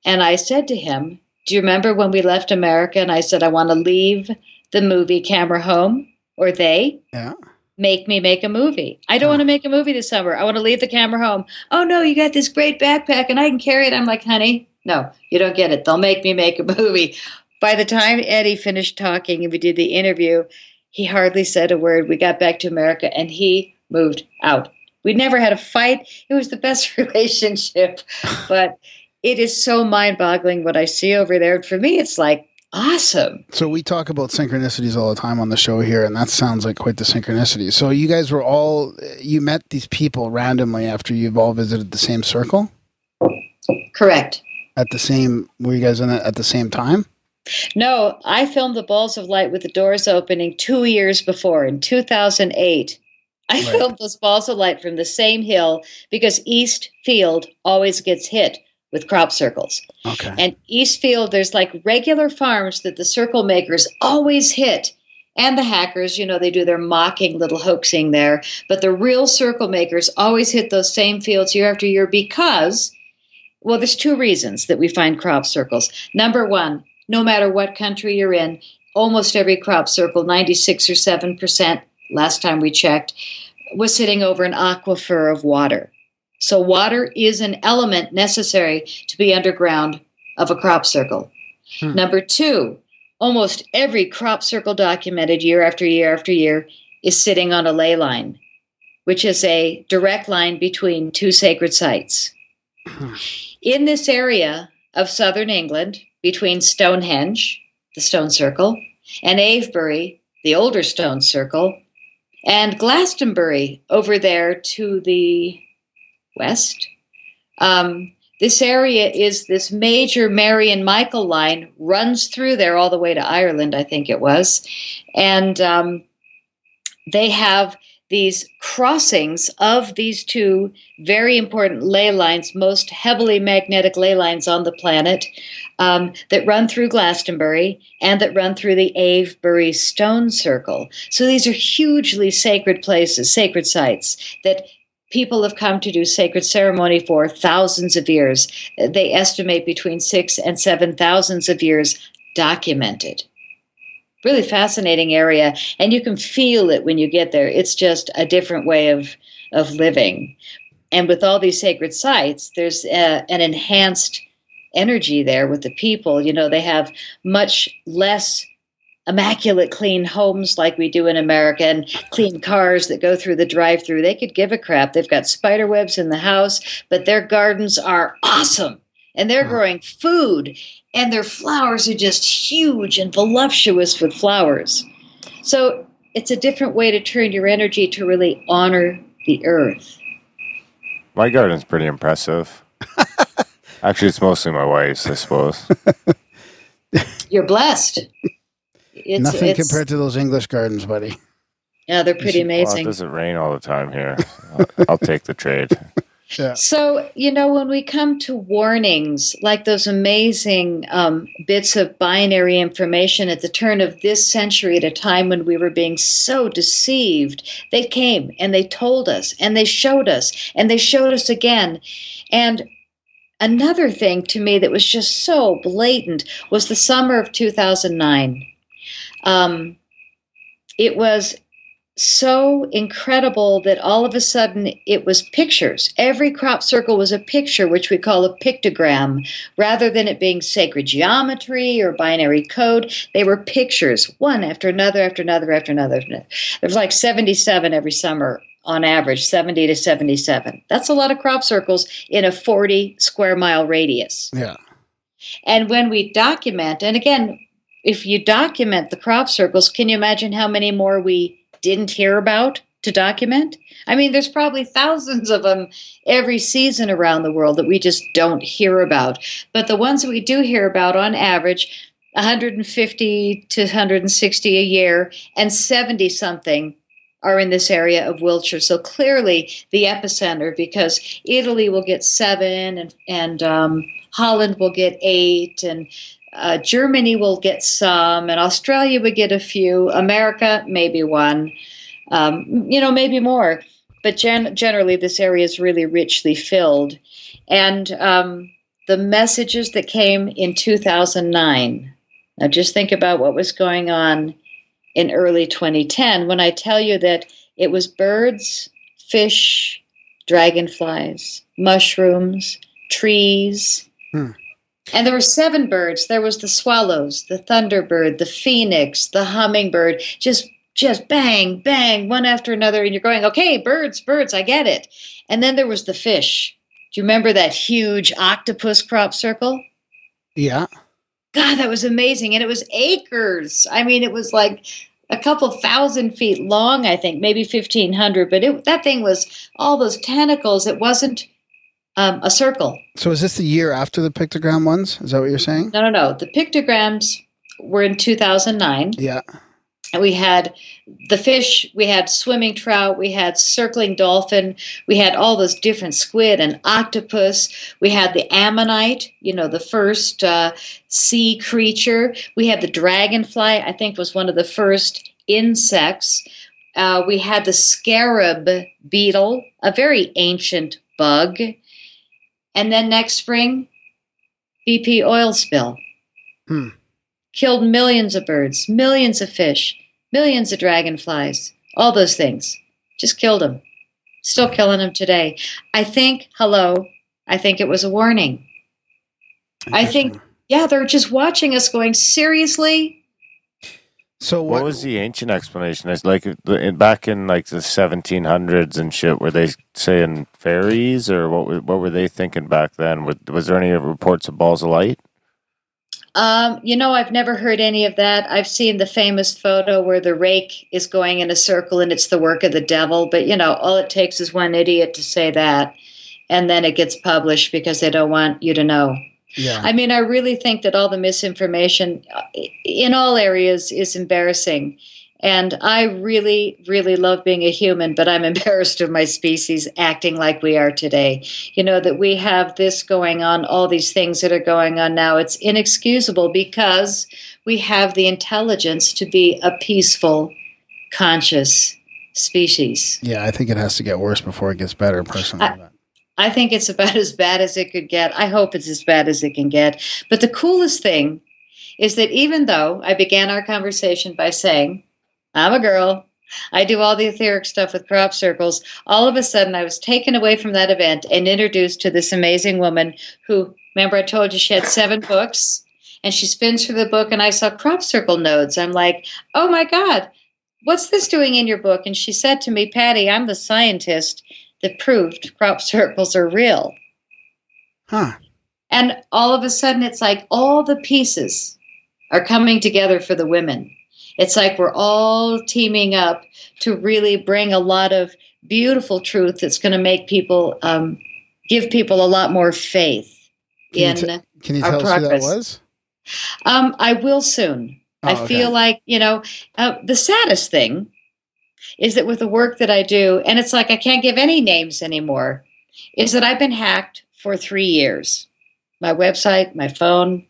And I said to him, Do you remember when we left America and I said, I want to leave the movie camera home or they? Yeah. Make me make a movie. I don't want to make a movie this summer. I want to leave the camera home. Oh no, you got this great backpack and I can carry it. I'm like, honey, no, you don't get it. They'll make me make a movie. By the time Eddie finished talking and we did the interview, he hardly said a word. We got back to America and he moved out. We never had a fight. It was the best (laughs) relationship. But it is so mind boggling what I see over there. For me, it's like awesome. So we talk about synchronicities all the time on the show here, and that sounds like quite the synchronicity. So you guys were all you met these people randomly after you've all visited the same circle Correct. at the same. Were you guys in it at the same time? No, I filmed the Balls of Light with the doors opening two years before in 2008. I Right. filmed those balls of light from the same hill because East Field always gets hit with crop circles. Okay. And East Field, there's like regular farms that the circle makers always hit. And the hackers, you know, they do their mocking little hoaxing there. But the real circle makers always hit those same fields year after year because, well, there's two reasons that we find crop circles. Number one, no matter what country you're in, almost every crop circle, 96 or 7%, last time we checked, was sitting over an aquifer of water. So, water is an element necessary to be underground of a crop circle. Hmm. Number two, almost every crop circle documented year after year after year is sitting on a ley line, which is a direct line between two sacred sites. In this area of southern England, between Stonehenge, the stone circle, and Avebury, the older stone circle, and Glastonbury over there to the west. Um, this area is this major Mary and Michael line runs through there all the way to Ireland, I think it was, and um, they have these crossings of these two very important ley lines, most heavily magnetic ley lines on the planet, um, that run through Glastonbury and that run through the Avebury Stone Circle. So these are hugely sacred places, sacred sites that people have come to do sacred ceremony for thousands of years. They estimate between six and seven thousands of years documented. Really fascinating area, and you can feel it when you get there. It's just a different way of of living, and with all these sacred sites, there's a, an enhanced energy there with the people. You know, they have much less immaculate clean homes like we do in America and clean cars that go through the drive through. They could give a crap. They've got spider webs in the house, but their gardens are awesome. And they're growing food and their flowers are just huge and voluptuous with flowers. So it's a different way to turn your energy to really honor the earth. My garden's pretty impressive. (laughs) Actually, it's mostly my wife's, I suppose. (laughs) You're blessed. It's, Nothing it's- compared to those English gardens, buddy. Yeah, they're pretty Well, it amazing. doesn't rain all the time here. I'll, I'll take the trade. (laughs) So, you know, when we come to warnings, like those amazing um, bits of binary information at the turn of this century, at a time when we were being so deceived, they came and they told us and they showed us and they showed us again. And another thing to me that was just so blatant was the summer of 2009. Um, it was so incredible that all of a sudden it was pictures. Every crop circle was a picture, which we call a pictogram, rather than it being sacred geometry or binary code. They were pictures, one after another, after another, after another. There was like 77 every summer on average, 70 to 77. That's a lot of crop circles in a 40 square mile radius. Yeah. And when we document, and again, if you document the crop circles, can you imagine how many more we didn't hear about to document? I mean, there's probably thousands of them every season around the world that we just don't hear about. But the ones that we do hear about on average, 150 to 160 a year, and 70 something are in this area of Wiltshire. So clearly the epicenter because Italy will get seven and, and um, Holland will get eight and uh, Germany will get some and Australia would get a few. America, maybe one. Um, you know, maybe more. But gen- generally, this area is really richly filled. And um, the messages that came in 2009. Now, just think about what was going on in early 2010 when I tell you that it was birds, fish, dragonflies, mushrooms, trees. Hmm. And there were seven birds. There was the swallows, the thunderbird, the phoenix, the hummingbird, just just bang, bang, one after another. And you're going, okay, birds, birds, I get it. And then there was the fish. Do you remember that huge octopus crop circle? Yeah. God, that was amazing. And it was acres. I mean, it was like a couple thousand feet long, I think, maybe 1,500. But it, that thing was all those tentacles. It wasn't um, a circle. So is this the year after the pictogram ones? Is that what you're saying? No, no, no. The pictograms were in 2009. Yeah. And we had the fish, we had swimming trout, we had circling dolphin, we had all those different squid and octopus. We had the ammonite, you know, the first uh, sea creature. We had the dragonfly, I think was one of the first insects. Uh, we had the scarab beetle, a very ancient bug. And then next spring, BP oil spill. Hmm. Killed millions of birds, millions of fish, millions of dragonflies, all those things. Just killed them. Still killing them today. I think, hello, I think it was a warning. I think, yeah, they're just watching us going, seriously? So What, was the ancient explanation? It's like in- back in like the 1700s and shit. Were they saying fairies, or what? were- What were they thinking back then? Was, was there any reports of balls of light? Um, you know, I've never heard any of that. I've seen the famous photo where the rake is going in a circle and it's the work of the devil. But, you know, all it takes is one idiot to say that. And then it gets published because they don't want you to know. Yeah. I mean, I really think that all the misinformation uh, in all areas is embarrassing. And I really, really love being a human, but I'm (laughs) embarrassed of my species acting like we are today. You know, that we have this going on, all these things that are going on now. It's inexcusable because we have the intelligence to be a peaceful, conscious species. Yeah, I think it has to get worse before it gets better, personally. I- I think it's about (laughs) as bad as it could get. I hope it's as bad as it can get. But the coolest thing is that even though I began our conversation by saying, I'm a girl, I do all the etheric stuff with crop circles, all of a sudden I was taken away from that event and introduced to this amazing woman who, remember, I told you she had seven books and she spins through the book and I saw crop circle nodes. I'm like, oh my God, what's this doing in your book? And she said to me, Patty, I'm the scientist that proved crop (laughs) circles are real. Huh. And all of a sudden, it's like all the pieces are coming together for the women. It's like we're all teaming up to really bring a lot of beautiful truth that's going to make people, um, give people a lot more faith Can in you, t- can you our tell us who that progress. was? Um, I will soon. I Oh, okay. feel like, you know, uh, the saddest thing is that with the work that I do, and it's like I can't give any names anymore, is that I've been hacked for three years. My website, my phone,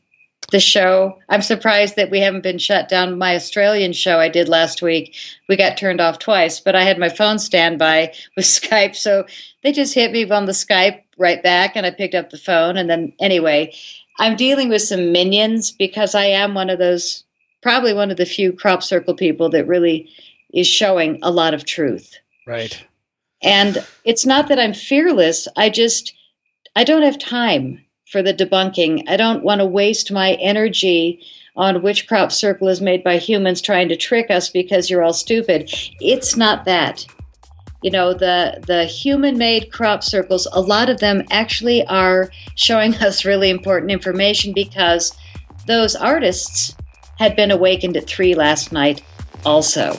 the show. I'm surprised that we haven't been shut down. My Australian show I did last week, we got turned off twice, but I had my phone standby with (laughs) Skype. So they just hit me on the Skype right back, and I picked up the phone. And then, anyway, I'm dealing with some minions because I am one of those, probably one of the few crop circle people that really is showing a lot of truth. Right. And it's not that I'm fearless. I just, I don't have time for the debunking. I don't want to waste my energy on which crop circle is made by humans trying to trick us because you're all stupid. It's not that. You know, the the human-made crop circles, a lot of them actually are showing (laughs) us really important information because those artists had been awakened at 3 last night also.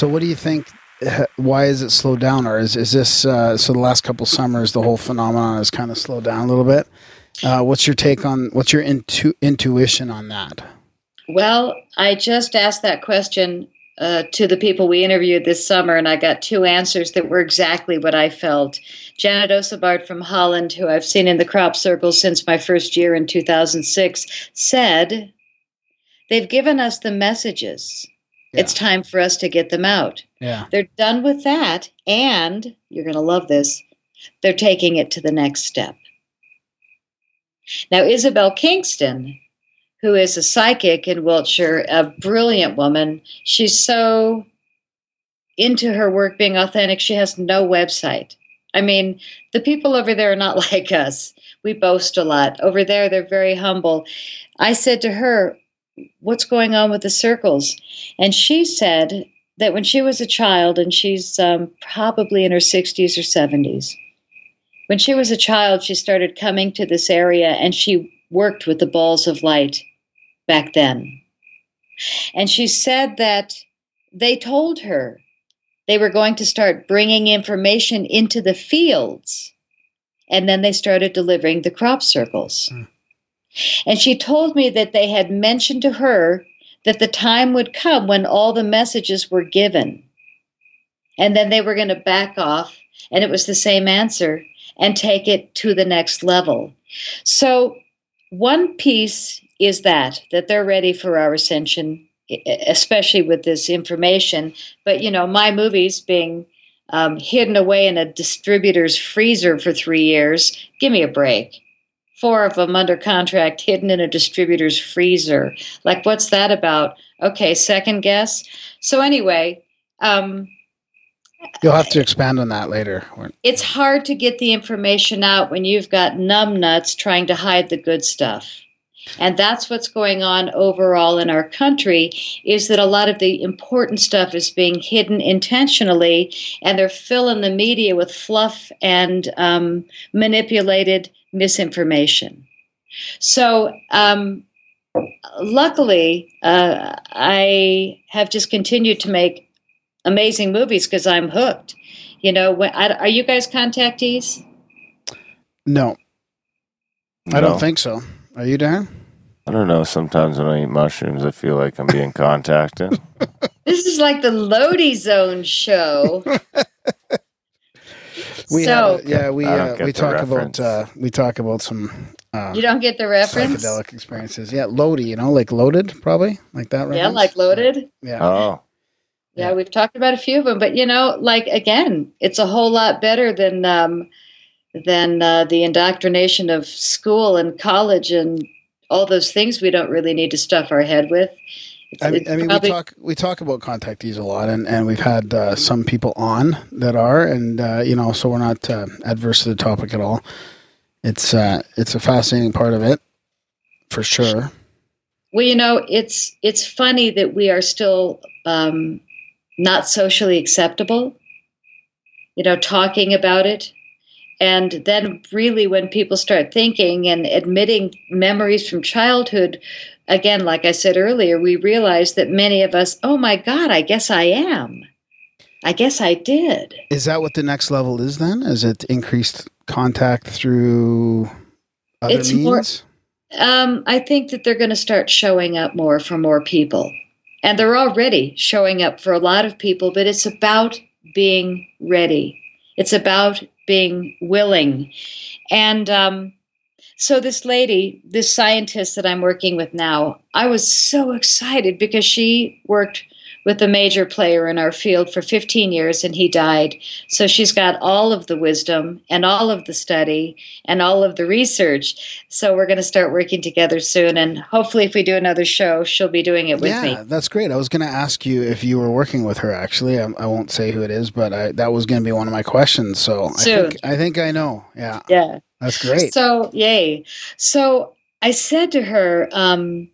So, what do you think? uh, Why is it slowed down, or is is this uh, so? The last couple summers, the whole phenomenon has kind of slowed down a little bit. Uh, what's your take on? What's your intu- intuition on that? Well, I just asked that question uh, to the people we interviewed this summer, and I got two answers that were exactly what I felt. Janet Ossebaard from Holland, who I've seen in the crop circles since my first year in 2006, said, They've given us the messages. It's time for us to get them out. Yeah. They're done with that, and you're going to love this, they're taking it to the next step. Now, Isabelle Kingston, who is a psychic in Wiltshire, a brilliant woman, she's so into her work being authentic, she has no website. I mean, the people over there are not (laughs) like us. We boast a lot. Over there, they're very humble. I said to her, What's going on with the circles? And she said that when she was a child, and she's um, probably in her 60s or 70s, when she was a child, she started coming to this area and she worked with the balls of light back then. And she said that they told her they were going to start bringing information into the fields. And then they started delivering the crop circles. And she told me that they had mentioned to her that the time would come when all the messages were given. And then they were going to back off, and it was the same answer, and take it to the next level. So, one piece is that, that they're ready for our ascension, especially with this information. But, you know, my movies being um, hidden away in a distributor's freezer for three years, give me a break four of them under contract hidden in a distributor's freezer. Like, what's that about? Okay, second guess. So, anyway, um, You'll have to expand on that later. it's hard to get the information out when you've got numbnuts trying to hide the good stuff. And that's what's going on overall in our country is that a lot of the important stuff is being hidden intentionally, and they're filling the media with fluff and um, manipulated misinformation. So, um, luckily, uh, I have just continued to make amazing movies because I'm hooked. You know, when, I, are you guys contactees? No, I don't think so. Are you, Darren? I don't know. Sometimes when I eat mushrooms, I feel like I'm being contacted. (laughs) This is like the Lodi Zone show. We so a- yeah, we uh, we talk reference. about uh, we talk about some uh, you don't get the reference? psychedelic experiences. Yeah, Lodi, you know, like loaded, probably like that. Yeah, like loaded. yeah. oh, Yeah, we've talked about a few of them, but you know, like again, it's a whole lot better than um, than uh, the indoctrination of school and college and all those things we don't really need to stuff our head with. It's- I mean, I mean probably- we talk we talk about contactees a lot, and, and we've had uh, some people on that are, and uh, you know, so we're not uh, adverse to the topic at all. It's uh, it's a fascinating part of it, for sure. Well, you know, it's it's funny that we are still um, not socially acceptable. You know, talking about it, and then really when people start thinking and admitting memories from childhood, again, like I said earlier, we realize that many of us, oh my God, I guess I am. I guess I did. Is that what the next level is? Then is it increased contact through other It's more- means? Um, I think that they're going to start showing up more for more people. And they're already showing up for a lot of people, but it's about being ready. It's about being willing. And um, so, this lady, this scientist that I'm working with now, I was so excited because she worked with a major player in our field for 15 years and he died. So she's got all of the wisdom and all of the study and all of the research. So we're going to start working together soon. And hopefully, if we do another show, she'll be doing it with yeah, me. that's great. I was going to ask you if you were working with her. Actually, I, I won't say who it is, but I, that was going to be one of my questions. So I Soon. think I think I know. Yeah, Yeah. that's great. So, yay. So I said to her, um,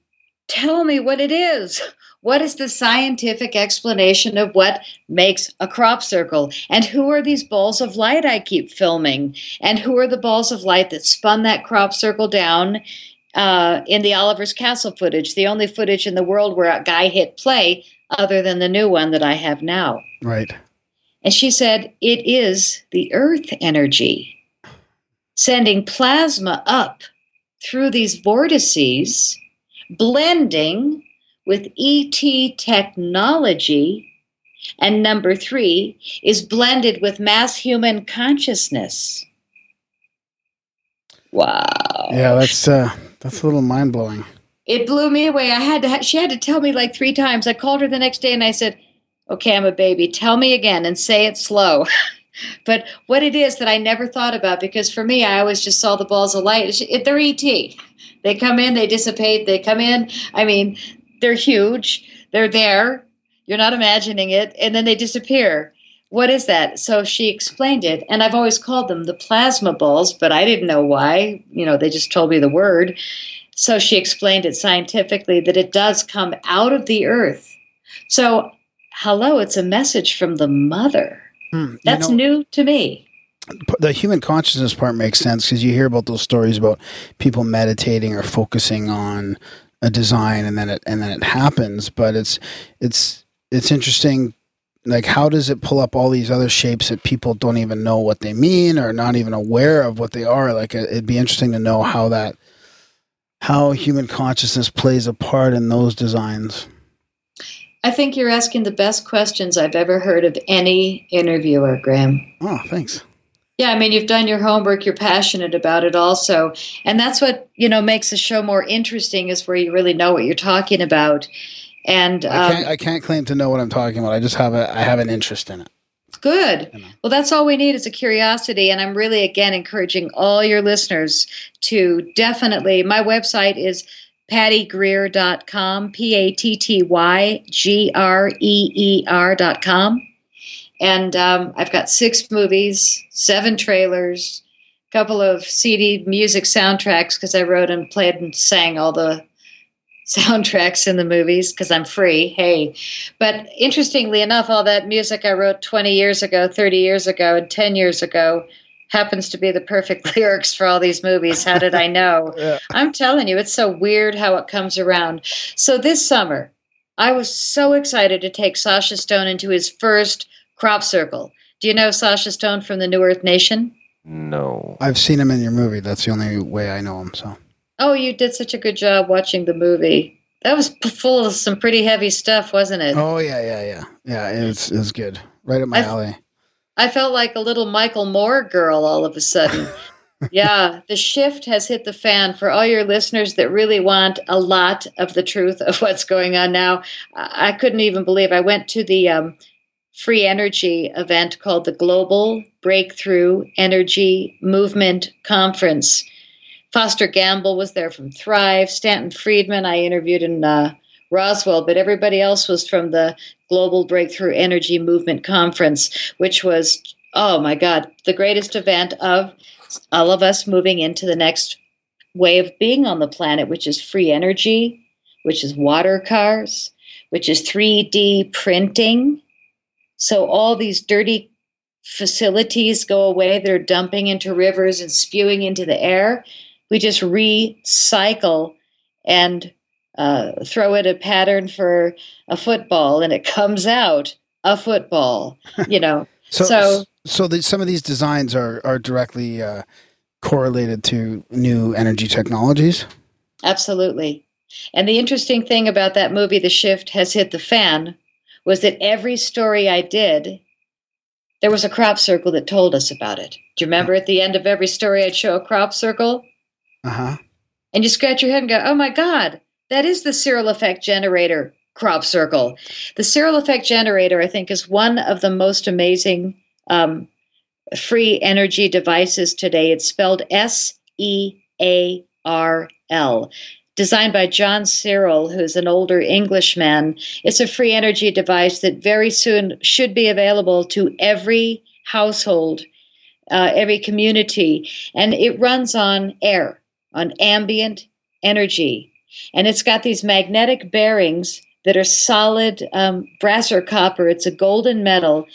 Tell me what it is. What is the scientific explanation of what makes a crop circle? And who are these balls of light I keep filming? And who are the balls of light that spun that crop circle down uh, in the Oliver's Castle footage, the only footage in the world where a guy hit play other than the new one that I have now? right. And she said, It is the earth energy sending plasma up through these vortices, blending with ET technology. And number three is blended with mass human consciousness. Wow. Yeah, that's uh, that's a little mind blowing. It blew me away. I had to. Ha- she had to tell me like three times. I called her the next day and I said, "Okay, I'm a baby. Tell me again and say it slow." (laughs) but what it is that I never thought about because for me, I always just saw the balls of light. They're ET. They come in, they dissipate. They come in. I mean, they're huge. They're there. You're not imagining it, and then they disappear. What is that? So she explained it, and I've always called them the plasma balls, but I didn't know why. You know, they just told me the word. So she explained it scientifically that it does come out of the earth. So, hello, it's a message from the mother. Hmm, That's know, new to me. the human consciousness part makes sense because you hear about those stories about people meditating or focusing on a design and then it and then it happens. But it's it's it's interesting like how does it pull up all these other shapes that people don't even know what they mean or not even aware of what they are? Like it- it'd be interesting to know how that how human consciousness plays a part in those designs. I think you're asking the best questions I've ever heard of any interviewer, Graham. oh thanks Yeah, I mean, you've done your homework, you're passionate about it also. And that's what, you know, makes the show more interesting is where you really know what you're talking about. And I um, can't I can't claim to know what I'm talking about I just have a I have an interest in it good. Well, that's all we need is a curiosity. And I'm really, again, encouraging all your listeners to definitely, my website is pattygreer.com, P A T T Y G R E E R.com. And um, I've got six movies, seven trailers, a couple of CD music soundtracks because I wrote and played and sang all the (laughs) soundtracks in the movies because I'm free. Hey. But interestingly enough, all that music I wrote 20 years ago, 30 years ago, and 10 years ago happens to be the perfect (laughs) lyrics for all these movies. How did I know? (laughs) Yeah. I'm telling you, it's so weird how it comes around. So this summer, I was so excited to take Sacha Stone into his first crop circle. Do you know Sacha Stone from the New Earth Nation? No. I've seen him in your movie that's the only way I know him so Oh, you did such a good job watching the movie. That was full of some pretty heavy stuff, wasn't it? Oh yeah, yeah, yeah, yeah. It's it's good. Right up my I- alley. I felt like a little Michael Moore girl all of a sudden. (laughs) yeah, the shift has hit the fan for all your listeners that really want a lot of the truth of what's going on now. I I couldn't even believe I went to the um, free energy event called the Global Breakthrough Energy Movement Conference. Foster Gamble was there from Thrive. Stanton Friedman, I interviewed in uh, Roswell, but everybody else was from the Global Breakthrough Energy Movement Conference, which was, oh my God, the greatest event of all of us moving into the next way of being on the planet, which is free energy, which is water cars, which is 3D printing. So all these dirty facilities go away that are dumping into rivers and spewing into the air. We just recycle and uh, throw it a pattern for a football, and it comes out a football. (laughs) You know, So So- so, the, some of these designs are are directly uh, correlated to new energy technologies. Absolutely. And the interesting thing about that movie, The Shift Has Hit the Fan, was that every story I did, there was a crop circle that told us about it. Do you remember at the end of every story I'd show a crop circle? Uh huh. And you scratch your head and go, oh my God, that is the Searl effect generator crop circle. The Searl effect generator, I think, is one of the most amazing um, free energy devices today. It's spelled S E A R L. Designed by John Searl, who's an older Englishman. It's a free energy device that very soon should be available to every household, uh, every community. And it runs on air, on ambient energy. And it's got these magnetic bearings that are solid um, brass or copper. It's a golden metal.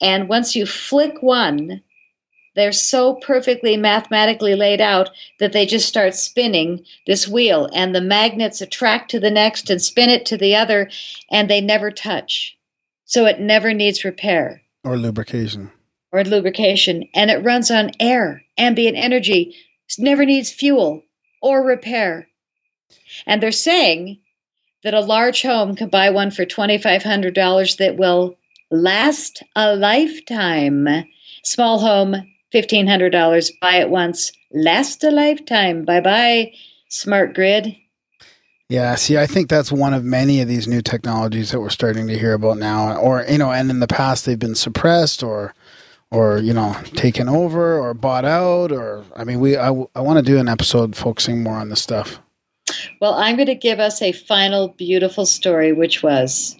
And once you flick one, they're so perfectly mathematically laid out that they just start spinning this wheel, and the magnets attract to the next and spin it to the other, and they never touch. So it never needs repair Or lubrication. or lubrication, and it runs on air, ambient energy, it never needs fuel or repair. And they're saying that a large home can buy one for $2,500 that will last a lifetime. Small home, $1,500. Buy it once, last a lifetime. Bye bye, smart grid. Yeah, see, I think that's one of many of these new technologies that we're starting to hear about now, or you know, and in the past they've been suppressed or, or you know, taken over or bought out, or I mean, we I, I want to do an episode focusing more on this stuff. Well, I'm going to give us a final beautiful story, which was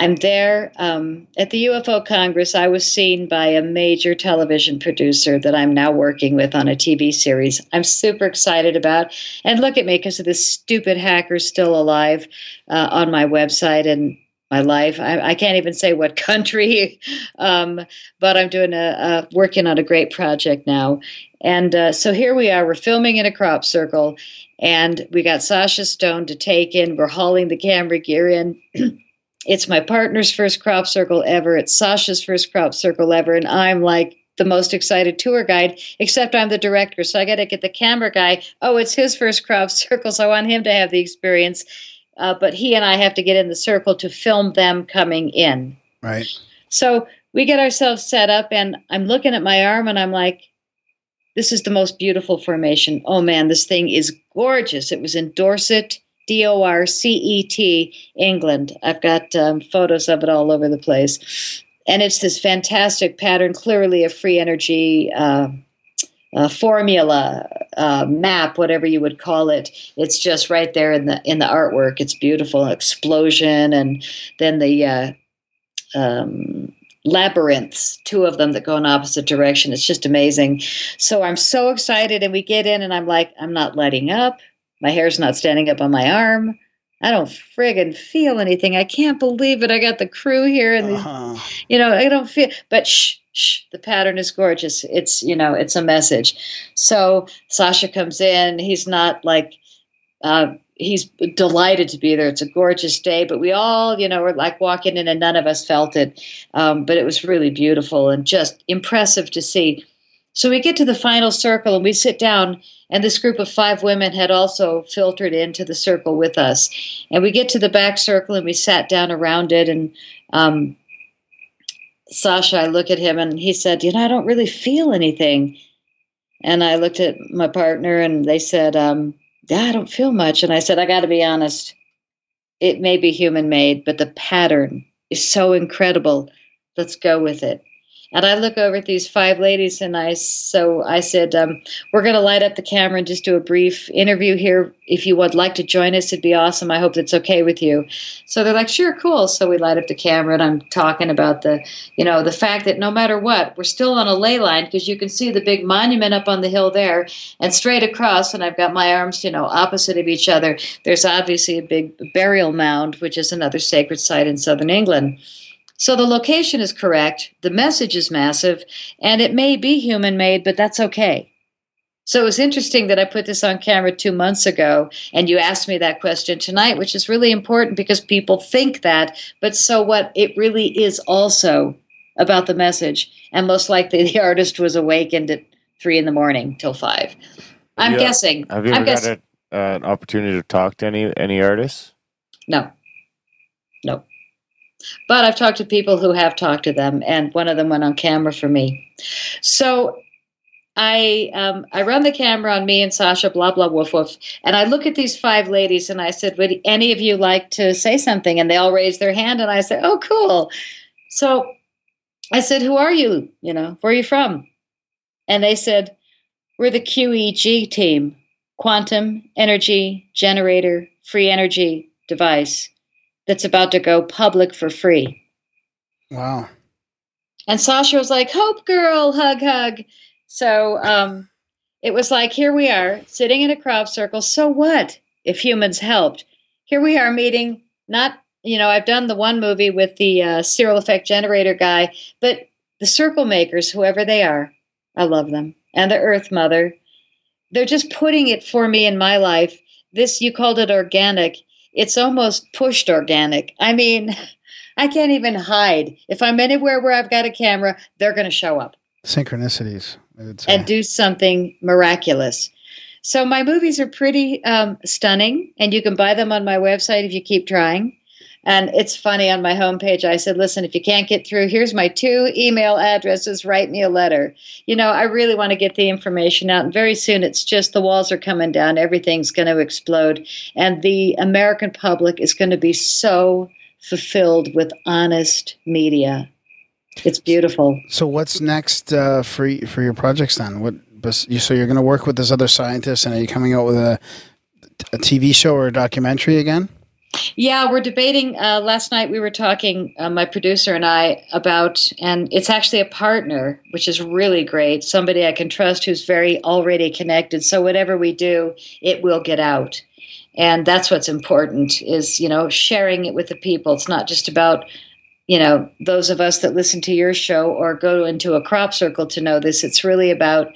I'm there um, at the UFO Congress. I was seen by a major television producer that I'm now working with on a TV series. I'm super excited about. And look at me because of this stupid hacker still alive uh, on my website and my life. I, I can't even say what (laughs) country, um, but I'm doing a, a, working on a great project now. And uh, so here we are. We're filming in a crop circle, and we got Sacha Stone to take in. We're hauling the camera gear in. (clears throat) it's my partner's first crop circle ever. It's Sacha's first crop circle ever. And I'm like the most excited tour guide, except I'm the director. So I got to get the camera guy. Oh, it's his first crop (laughs) circle. So I want him to have the experience. Uh, but he and I have to get in the circle to film them coming in. Right. So we get ourselves set up, and I'm looking at my arm and I'm like, this is the most beautiful formation. Oh man, this thing is gorgeous. It was in Dorset, D O R C E T, England. I've got um, photos of it all over the place. And it's this fantastic pattern, clearly a free energy uh, formula, map, whatever you would call it. It's just right there in the in the artwork. It's beautiful, explosion, and then the uh, um, labyrinths, two of them that go in opposite direction. It's just amazing. So I'm so excited, and we get in, and I'm like, I'm not letting up. My hair's not standing up on my arm. I don't friggin' feel anything. I can't believe it. I got the crew here, and uh-huh. you know, I don't feel. But shh, shh. The pattern is gorgeous. It's you know, it's a message. So Sacha comes in. He's not like. Uh, he's delighted to be there. It's a gorgeous day, but we all, you know, were like walking in and none of us felt it. Um, but it was really beautiful and just impressive to see. So we get to the final circle and we sit down, and this group of five women had also filtered into the circle with us. And we get to the back circle and we sat down around it. And um, Sacha, I look at him and he said, You know, I don't really feel anything. And I looked at my partner and they said, um, yeah, I don't feel much. And I said, I got to be honest. It may be human made, but the pattern is so incredible. Let's go with it. And I look over at these five ladies, and I so I said, um, "We're going to light up the camera and just do a brief interview here. If you would like to join us, it'd be awesome. I hope that's okay with you." So they're like, "Sure, cool." So we light up the camera, and I'm talking about the, you know, the fact that no matter what, we're still on a ley line because you can see the big monument up on the hill there, and straight across, and I've got my arms, you know, opposite of each other. There's obviously a big burial mound, which is another sacred site in southern England. So the location is correct, the message is massive, and it may be human made, but that's okay. So it was interesting that I put this on camera two months ago, and you asked me that question tonight, which is really important because people think that, but so what? It really is also about the message, and most likely the (laughs) artist was awakened at three in the morning till five. I'm you, guessing. Have you ever guess- had a, uh, an opportunity to talk to any any artists? No. No. But I've talked to people who have talked to them, and one of them went on camera for me. So I um, I run the camera on me and Sacha, blah blah woof woof, and I look at these five ladies and I said, "Would any of you like to say something?" And they all raised their hand, and I said, "Oh, cool." So I said, "Who are you? You know, where are you from?" And they said, "We're the QEG team, Quantum Energy Generator Free Energy Device." That's about to go public for free. Wow. And Sacha was like, Hope girl, hug, hug. So um, it was like, here we are sitting in a crop circle. So what if humans helped? Here we are meeting, not, you know, I've done the one movie with the uh, Searl effect generator guy, but the circle makers, whoever they are, I love them. And the Earth Mother, they're just putting it for me in my life. This, you called it organic it's almost pushed organic. I mean, I can't even hide. If I'm anywhere where I've got a camera, they're going to show up Synchronicities. I would say. and do something miraculous. So my movies are pretty um, stunning, and you can buy them on my website if you keep trying. And it's funny on my homepage, I said, listen, if you can't get through, here's my two email addresses. Write me a letter. You know, I really want to get the information out. And very soon, it's just the walls are coming down, everything's going to explode. And the American public is going to be so fulfilled with honest media. It's beautiful. So what's next uh, for for your projects then? What so you're going to work with this other scientist, and are you coming out with a a TV show or a documentary again? Yeah, we're debating. Uh, last night we were talking, uh, my producer and I, about, and it's actually a partner, which is really great. Somebody I can trust who's very already connected. So whatever we do, it will get out, and that's what's important. Is you know sharing it with the people. It's not just about you know those of us that listen to your show or go into a crop circle to know this. It's really about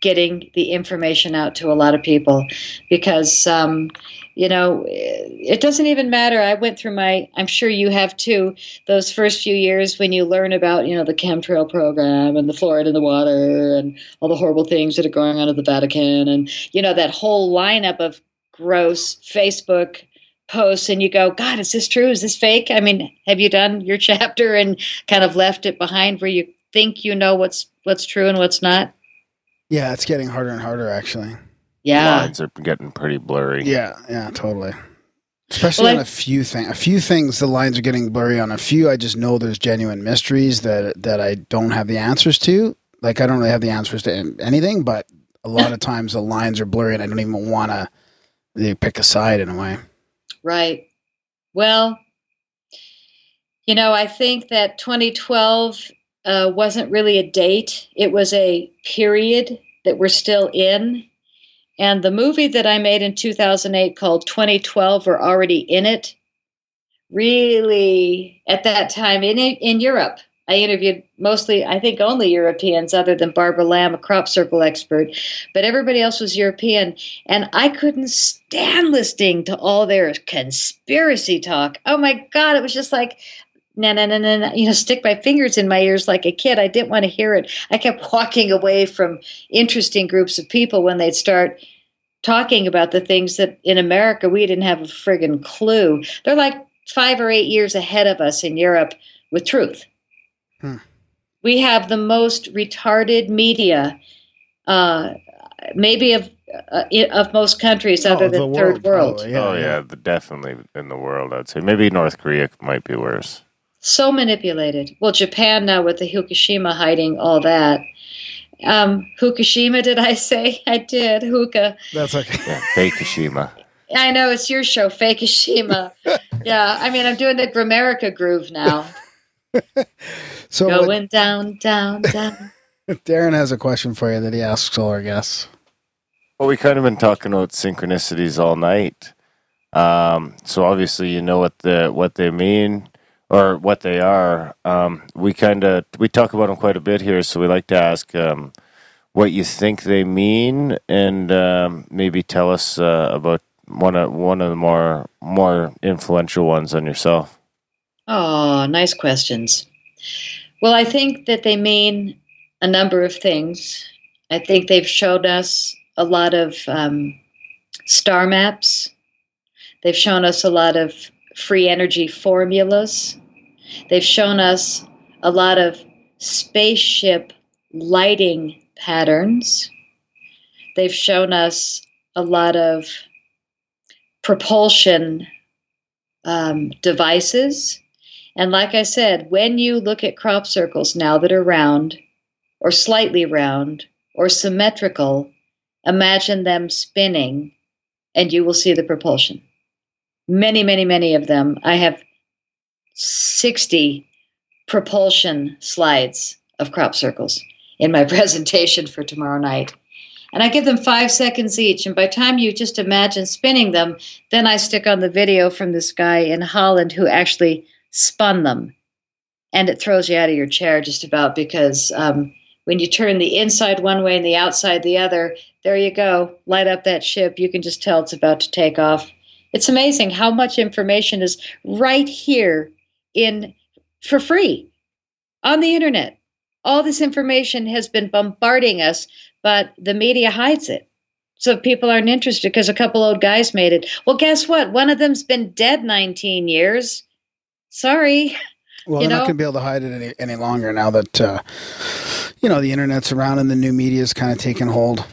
getting the information out to a lot of people because um, you know it doesn't even matter. I went through my i'm sure you have too those first few years when you learn about you know the chemtrail program and the fluoride in the water and all the horrible things that are going on at the vatican and you know that whole lineup of gross facebook posts and you go god is this true? Is this fake? I mean have you done your (laughs) chapter and kind of left it behind where you think you know what's what's true and what's not? Yeah, it's getting harder and harder actually. Yeah. Lines are getting pretty blurry. Yeah, yeah, totally. Especially well, on a few things. A few things the lines are getting blurry on. A few I just know there's genuine mysteries that that I don't have the answers to. Like I don't really have the answers to anything, but a lot of times the lines are blurry and I don't even want to pick a side in a way. Right. Well, you know, I think that 2012 uh, wasn't really a date, it was a period that we're still in. And the movie that I made in 2008 called 2012 We're Already in It, really, at that time in, in Europe, I interviewed mostly, I think only Europeans other than Barbara Lamb, a crop circle expert, but everybody else was European. And I couldn't stand listening to all their conspiracy talk. Oh my God, it was just like, na na na na, you know, stick my fingers in my ears like a kid. I didn't want to hear it. I kept (laughs) walking away from interesting groups of people when they'd start talking about the things that in America we didn't have a friggin' clue. They're like five or eight years ahead of us in Europe with truth. Hmm. We have the most retarded media, uh, maybe of uh, of most countries oh, other than third world. Probably, yeah, oh yeah, yeah, definitely in the world. I'd say maybe North Korea might be worse so manipulated. Well, Japan now with the Fukushima hiding all that. Um, Fukushima, did I say? (laughs) I did. Huka. That's okay. Yeah, Fukushima. I know it's your show, Fukushima. (laughs) yeah, I mean, I'm doing the Grimerica groove now. (laughs) so going what, down, down, down. Darren has a question for you that he asks all our guests. Well, we kind of been talking about synchronicities all night. Um, so obviously, you know what the what they mean or what they are. Um, we kind of we talk about them quite a bit here, so we like to ask um, what you think they mean, and um, maybe tell us uh, about one of one of the more more influential ones on yourself. Oh, nice questions. Well, I think that they mean a number of things. I think they've showed us a lot of um, star maps. They've shown us a lot of free energy formulas. They've shown us a lot of spaceship lighting patterns. They've shown us a lot of propulsion um, devices. And like I said, when you look at crop circles now that are round, or slightly round, or symmetrical, imagine them spinning, and you will see the propulsion many, many, many of them. I have 60 propulsion slides of crop circles in my (laughs) presentation for tomorrow night. And I give them five seconds each. And by time you just imagine spinning them, then I stick on the video from this guy in Holland who actually spun them. And it throws you out of your chair just about because um, when you turn the inside one way and the outside the other, there you go. Light up that ship. You can just tell it's about to take off. It's amazing how much information is right here in for free on the internet. All this information has been bombarding us, but the media hides it. So people aren't interested because a couple old guys made it. Well, guess what? One of them's been dead 19 years. Sorry. Well, You they're not going to be able to hide it any, any longer now that, uh, you know, the internet's around and the new media is kind of taking hold.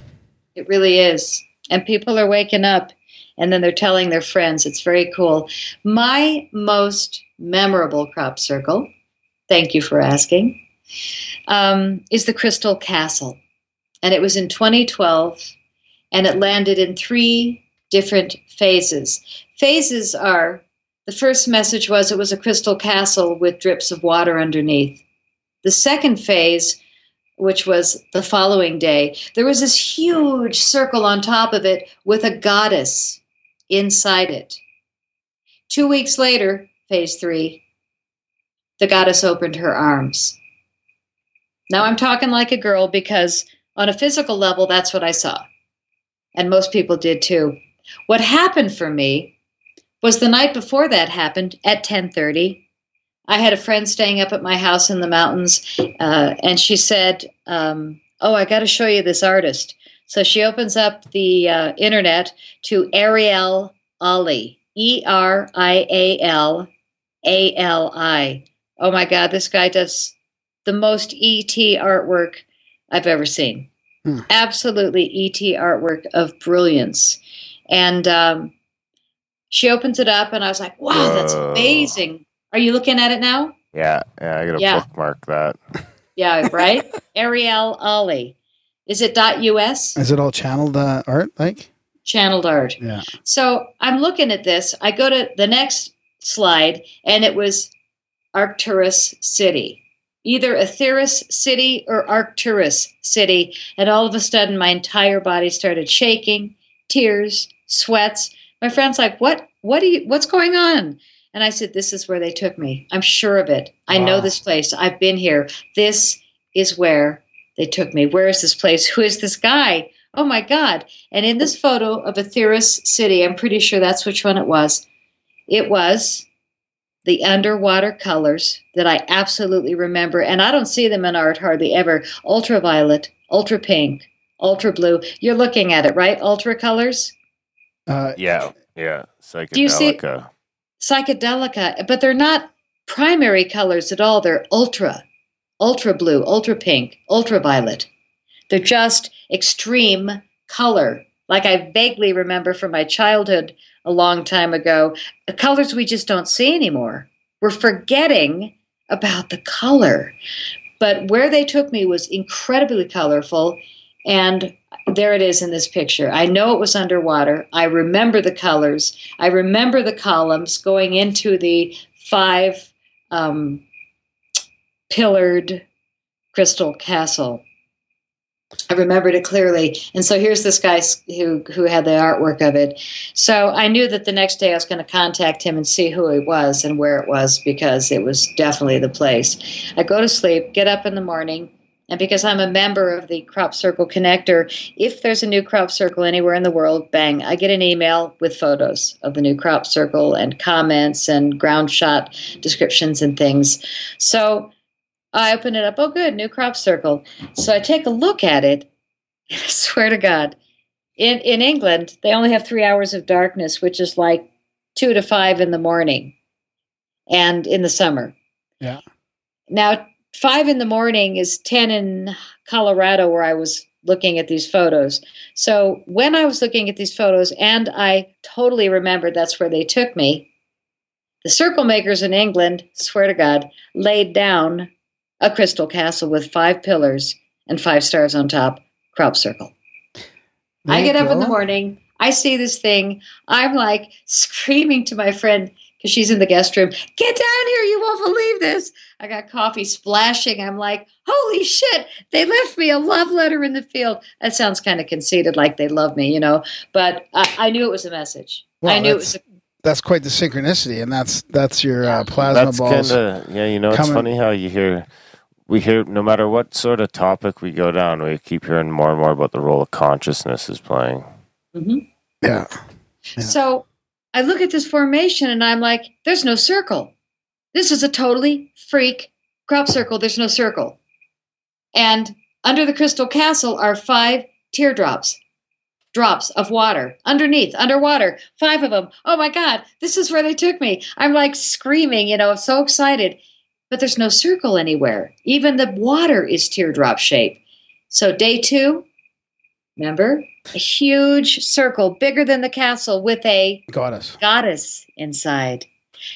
It really is. And people are waking up and then they're telling their friends. It's very cool. My most memorable crop circle, thank you for asking, um, is the Crystal Castle. And it was in 2012 and it landed in three different phases. Phases are the first message was it was a crystal castle with drips of water underneath. The second phase which was the following day, there was this huge circle on top of it with a goddess inside it. Two weeks later, phase three, the goddess opened her arms. Now I'm talking like a girl because on a physical level, that's what I saw. And most people did too. What happened for me was the night before that happened at 1030 I had a friend staying up at my house in the mountains, uh, and she said, um, "Oh, I got to show you this artist." So she opens up the uh, internet to Erial Ali, E R I A L A L I. Oh my God, this guy does the most ET artwork I've ever seen. Hmm. Absolutely ET artwork of brilliance, and um, she opens it up, and I was like, "Wow, that's amazing." Are you looking at it now? Yeah, yeah, I gotta Yeah. bookmark that. Yeah, right? (laughs) Erial Ali. Is it .us? Is it all channeled uh, art, like? Channeled art. Yeah. So I'm looking at this. I go to the next slide, and it was Arcturus City. Either Aetheris City or Arcturus City. And all of a sudden, my entire body started shaking, tears, sweats. My friend's like, "What? What do you? What's going on?" And I said, "This is where they took me. I'm sure of it. I know this place. I've been here. This is where they took me. Where is this place? Who is this guy? Oh my God. And in this photo of Aetheris City, I'm pretty sure that's which one it was. It was the underwater colors that I absolutely remember. And I don't see them in art hardly ever. Ultraviolet, ultra pink, ultra blue. You're looking at it, right? Ultra colors? Uh, Yeah, yeah. Psychedelica. Do you see- Psychedelica, but they're not primary colors at all. They're ultra, ultra blue, ultra pink, ultraviolet. They're just extreme color, like I vaguely remember from my childhood a long time ago. Colors we just don't see anymore. We're forgetting about the color. But where they took me was incredibly colorful. And there it is in this picture. I know it was underwater. I remember the colors. I remember the columns going into the five um, pillared crystal castle. I remembered it clearly. And so here's this guy who who had the artwork of it. So I knew that the next day I was going to contact him and see who he was and where it was because it was definitely the place. I go to sleep, get up in the morning, and because I'm a member of the Crop Circle Connector, if there's a new crop circle anywhere in the world, bang, I get an email with photos of the new crop circle and comments and ground shot descriptions and things. So I open it up. Oh, good, new crop circle. So I take a look at it. (laughs) I swear to God, in in England they only have three hours of darkness, which is like two to five in the morning, and in the summer. Yeah. Now five in the morning is ten in Colorado, where I was looking at these photos. So when I was looking at these photos, and I totally remembered that's where they took me. The circle makers in England, swear to God, laid down a crystal castle with five pillars and five stars on top, crop circle. There I get up in the morning, I see this thing, I'm like screaming to my friend because she's in the guest room, get down here, you won't believe this. I got coffee splashing. I'm like, holy shit, they left me a love letter in the field. That sounds kind of conceited, like they love me, you know, but I, I knew it was a message. Well, I knew it was a that's quite the synchronicity, and that's that's your uh, plasma That's balls. kind of yeah. You know, it's coming- funny how you hear we hear no matter what sort of topic we go down, we keep hearing more and more about the role of consciousness is playing. Mhm. yeah. Yeah. So I look at this formation and I'm like, there's no circle. This is a totally freak crop circle. There's no circle. And under the crystal castle are five teardrops. drops of water underneath, underwater. Five of them. Oh my God, this is where they took me. I'm like screaming, you know, I'm so excited. But there's no circle anywhere. Even the water is teardrop shape. So day two, remember? A huge circle, bigger than the castle, with a Goddess. goddess inside.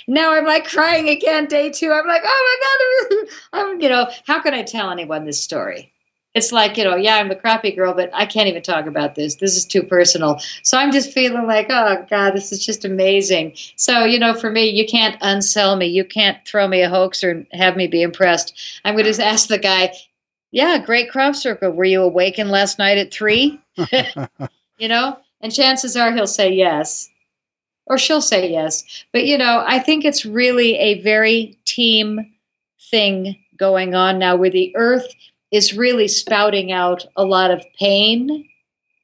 Now I'm like crying again, day two. I'm like, oh my God. (laughs) I'm, you know, how can I tell anyone this story? It's like, you know, yeah, I'm a crappy girl, but I can't even talk about this. This is too personal. So I'm just feeling like, oh God, this is just amazing. So, you know, for me, you can't unsell me. You can't throw me a hoax or have me be impressed. I'm going to ask the guy, yeah, great crop circle. Were you awakened last night at three? (laughs) you know, and chances are he'll say yes or she'll say yes. But, you know, I think it's really a very team thing going on now where the earth is really spouting out a lot of pain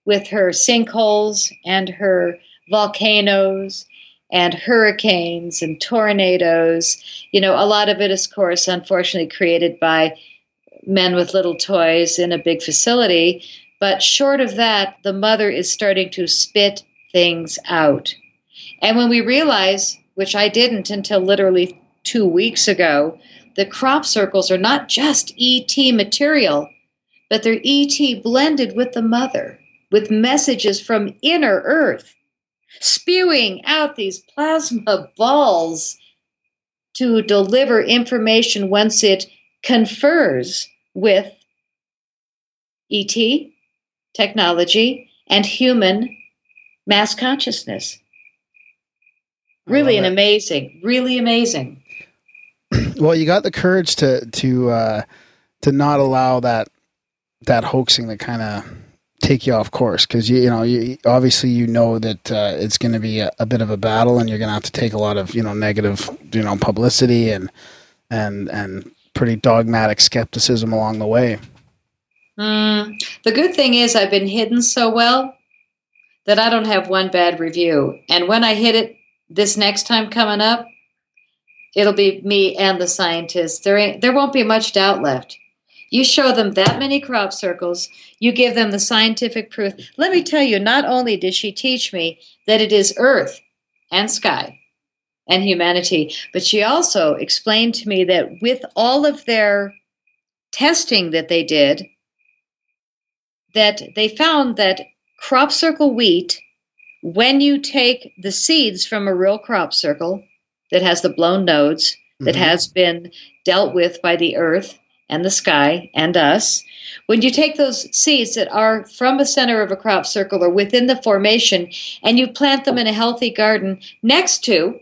with her sinkholes and her volcanoes and hurricanes and tornadoes. You know, a lot of it is, of course, unfortunately created by men with little toys in a big facility. But short of that, the mother is starting to spit things out. And when we realize, which I didn't until literally two weeks ago, the crop circles are not just ET material, but they're ET blended with the mother, with messages from inner earth, spewing out these plasma balls to deliver information once it confers with ET, technology, and human mass consciousness. Really an amazing, really amazing. (clears throat) Well, you got the courage to to uh, to not allow that that hoaxing to kind of take you off course because you you know you obviously you know that uh, it's going to be a, a bit of a battle and you're going to have to take a lot of you know negative you know publicity and and and pretty dogmatic skepticism along the way. Mm, the good thing is I've been hidden so well that I don't have one bad review. And when I hit it this next time coming up, it'll be me and the scientists. There ain't there won't be much doubt left. You show them that many crop circles, you give them the scientific proof. Let me tell you, not only did she teach me that it is earth and sky and humanity, but she also explained to me that with all of their testing that they did, that they found that crop circle wheat, when you take the seeds from a real crop circle that has the blown nodes, that Mhm. has been dealt with by the earth and the sky and us, when you take those seeds that are from the center of a crop circle or within the formation and you plant them in a healthy garden next to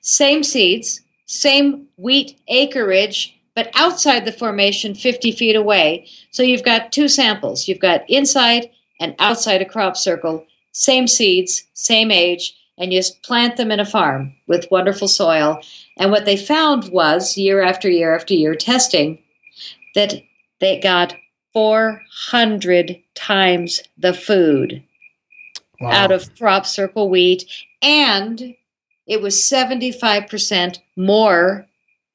same seeds, same wheat acreage, but outside the formation 50 feet away. So you've got two samples. You've got inside and outside a crop circle, same seeds, same age, and you just plant them in a farm with wonderful soil. And what they found was, year after year after year testing, that they got 400 times the food Wow. out of crop circle wheat, and it was 75% more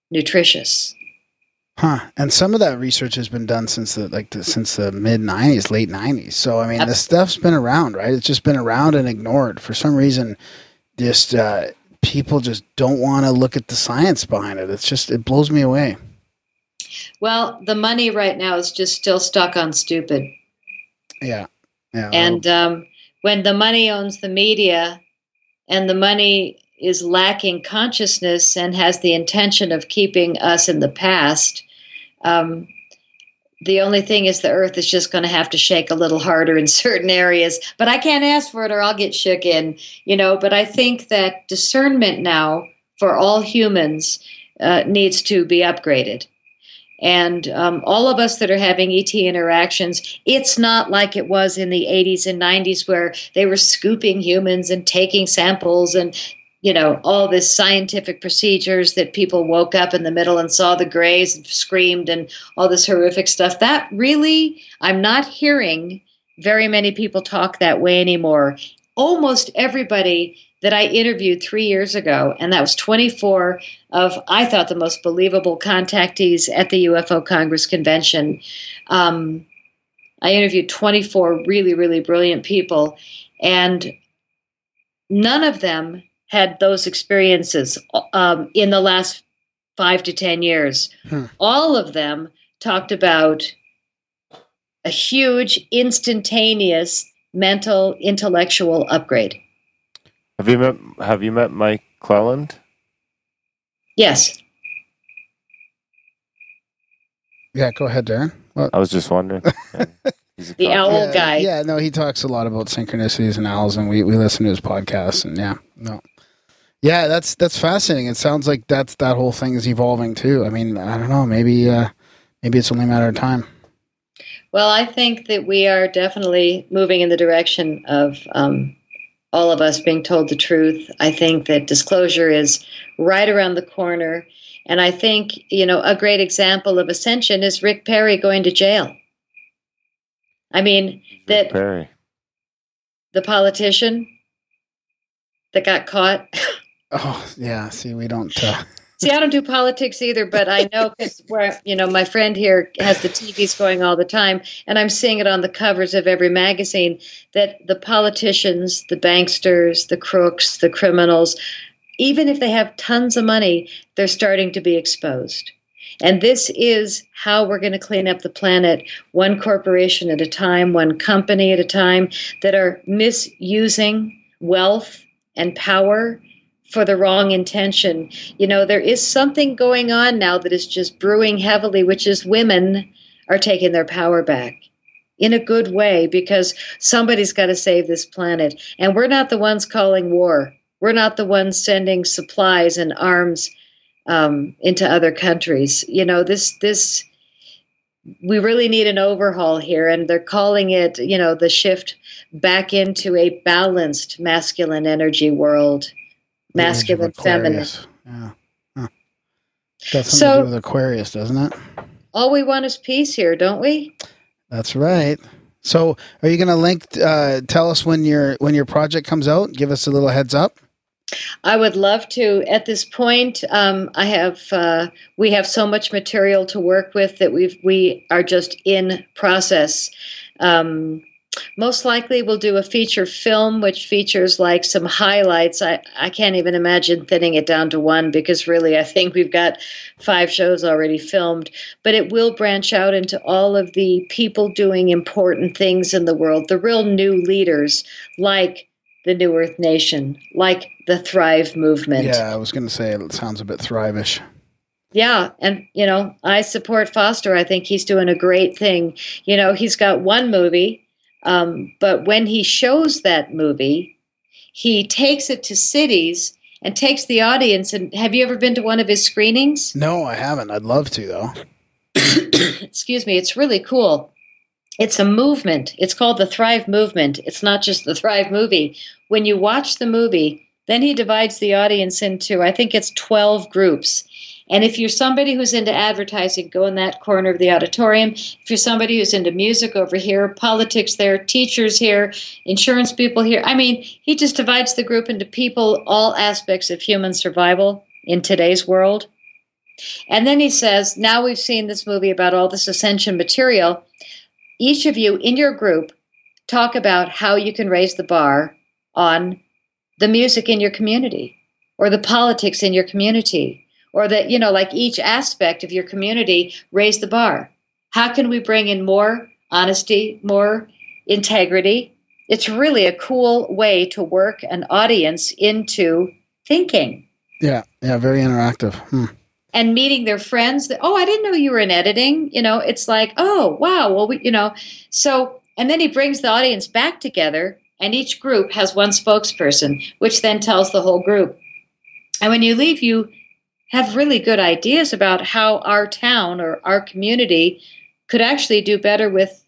nutritious. Huh. And some of that research has been done since the like the, since the mid '90s, late '90s. So I mean, this stuff's been around, right? It's just been around and ignored for some reason. Just uh, people just don't want to look at the science behind it. It's just it blows me away. Well, the money right now is just still stuck on stupid. Yeah. Yeah. And um, when the money owns the media and the money is lacking consciousness and has the intention of keeping us in the past, um, the only thing is the earth is just going to have to shake a little harder in (laughs) certain areas. But I can't ask for it or I'll get shook in, you know. But I think that discernment now for all humans uh, needs to be upgraded. And um, all of us that are having ET interactions, it's not like it was in the 80s and 90s where they were scooping humans and taking samples and, you know, all this scientific procedures that people woke up in the middle and saw the grays and screamed and all this horrific stuff. That really, I'm not hearing very many people talk that way anymore. Almost everybody that I interviewed three years ago, and that was 24 of, I thought, the most believable contactees at the UFO Congress convention. Um, I interviewed 24 really, really brilliant people, and none of them had those experiences um, in the last five to 10 years. Hmm. All of them talked about a huge, instantaneous mental, intellectual upgrade. Have you met Have you met Mike Clelland? Yes. Yeah, go ahead, Darren. What? I was just wondering. (laughs) Yeah. He's a The owl yeah, guy. Yeah, no, he talks a lot about synchronicities and owls, and we, we listen to his podcast, and yeah, no, yeah, that's that's fascinating. It sounds like that's that whole thing is evolving too. I mean, I don't know, maybe uh, maybe it's only a matter of time. Well, I think that we are definitely moving in the direction of um, all of us being told the truth. I think that disclosure is right around the corner. And I think, you know, a great example of ascension is Rick Perry going to jail. I mean, that Perry. the politician that got caught. (laughs) Oh yeah, see, we don't. Uh, (laughs) See, I don't do politics either, but I know because where you know my friend here has the TVs going all the time, and I'm seeing it on the covers of every magazine that the politicians, the banksters, the crooks, the criminals, even if they have tons of money, they're starting to be exposed. And this is how we're going to clean up the planet, one corporation at a time, one company at a time, that are misusing wealth and power for the wrong intention. You know, there is something going on now that is just brewing heavily, which is women are taking their power back in a good way because somebody's got to save this planet. And we're not the ones calling war. We're not the ones sending supplies and arms um, into other countries. You know, this this we really need an overhaul here, and they're calling it, you know, the shift back into a balanced masculine energy world, masculine, feminine. Yeah. Huh. Got something So- to do with Aquarius, doesn't it? All we want is peace here, don't we? That's right. So, are you going to link? Uh, tell us when your when your project comes out. Give us a little heads up. I would love to. At this point, um, I have uh, we have so much material to work with that we've we are just in process. Um, most likely, we'll do a feature film which features like some highlights. I I can't even imagine thinning it down to one because really, I think we've got five shows already filmed. But it will branch out into all of the people doing important things in the world, the real new leaders like the New Earth Nation, like the Thrive movement. Yeah, I was going to say it sounds a bit thrivish. Yeah, and you know, I support Foster. I think he's doing a great thing. You know, he's got one movie, um, but when he shows that movie, he takes it to cities and takes the audience. And have you ever been to one of his screenings? No, I haven't. I'd love to though. (coughs) Excuse me, it's really cool. It's a movement. It's called the Thrive Movement. It's not just the Thrive movie. When you watch the movie, then he divides the audience into, I think it's 12 groups. And if you're somebody who's into advertising, go in that corner of the auditorium. If you're somebody who's into music over here, politics there, teachers here, insurance people here. I mean, he just divides the group into people, all aspects of human survival in today's world. And then he says, now we've seen this movie about all this ascension material. Each of you in your group talk about how you can raise the bar on the music in your community or the politics in your community or that, you know, like each aspect of your community, raise the bar. How can we bring in more honesty, more integrity? It's really a cool way to work an audience into thinking Yeah, yeah, very interactive. Hmm. and meeting their friends that oh i didn't know you were in editing you know it's like oh wow well we you know so and then he brings the audience back together and each group has one spokesperson which then tells the whole group and when you leave you have really good ideas about how our town or our community could actually do better with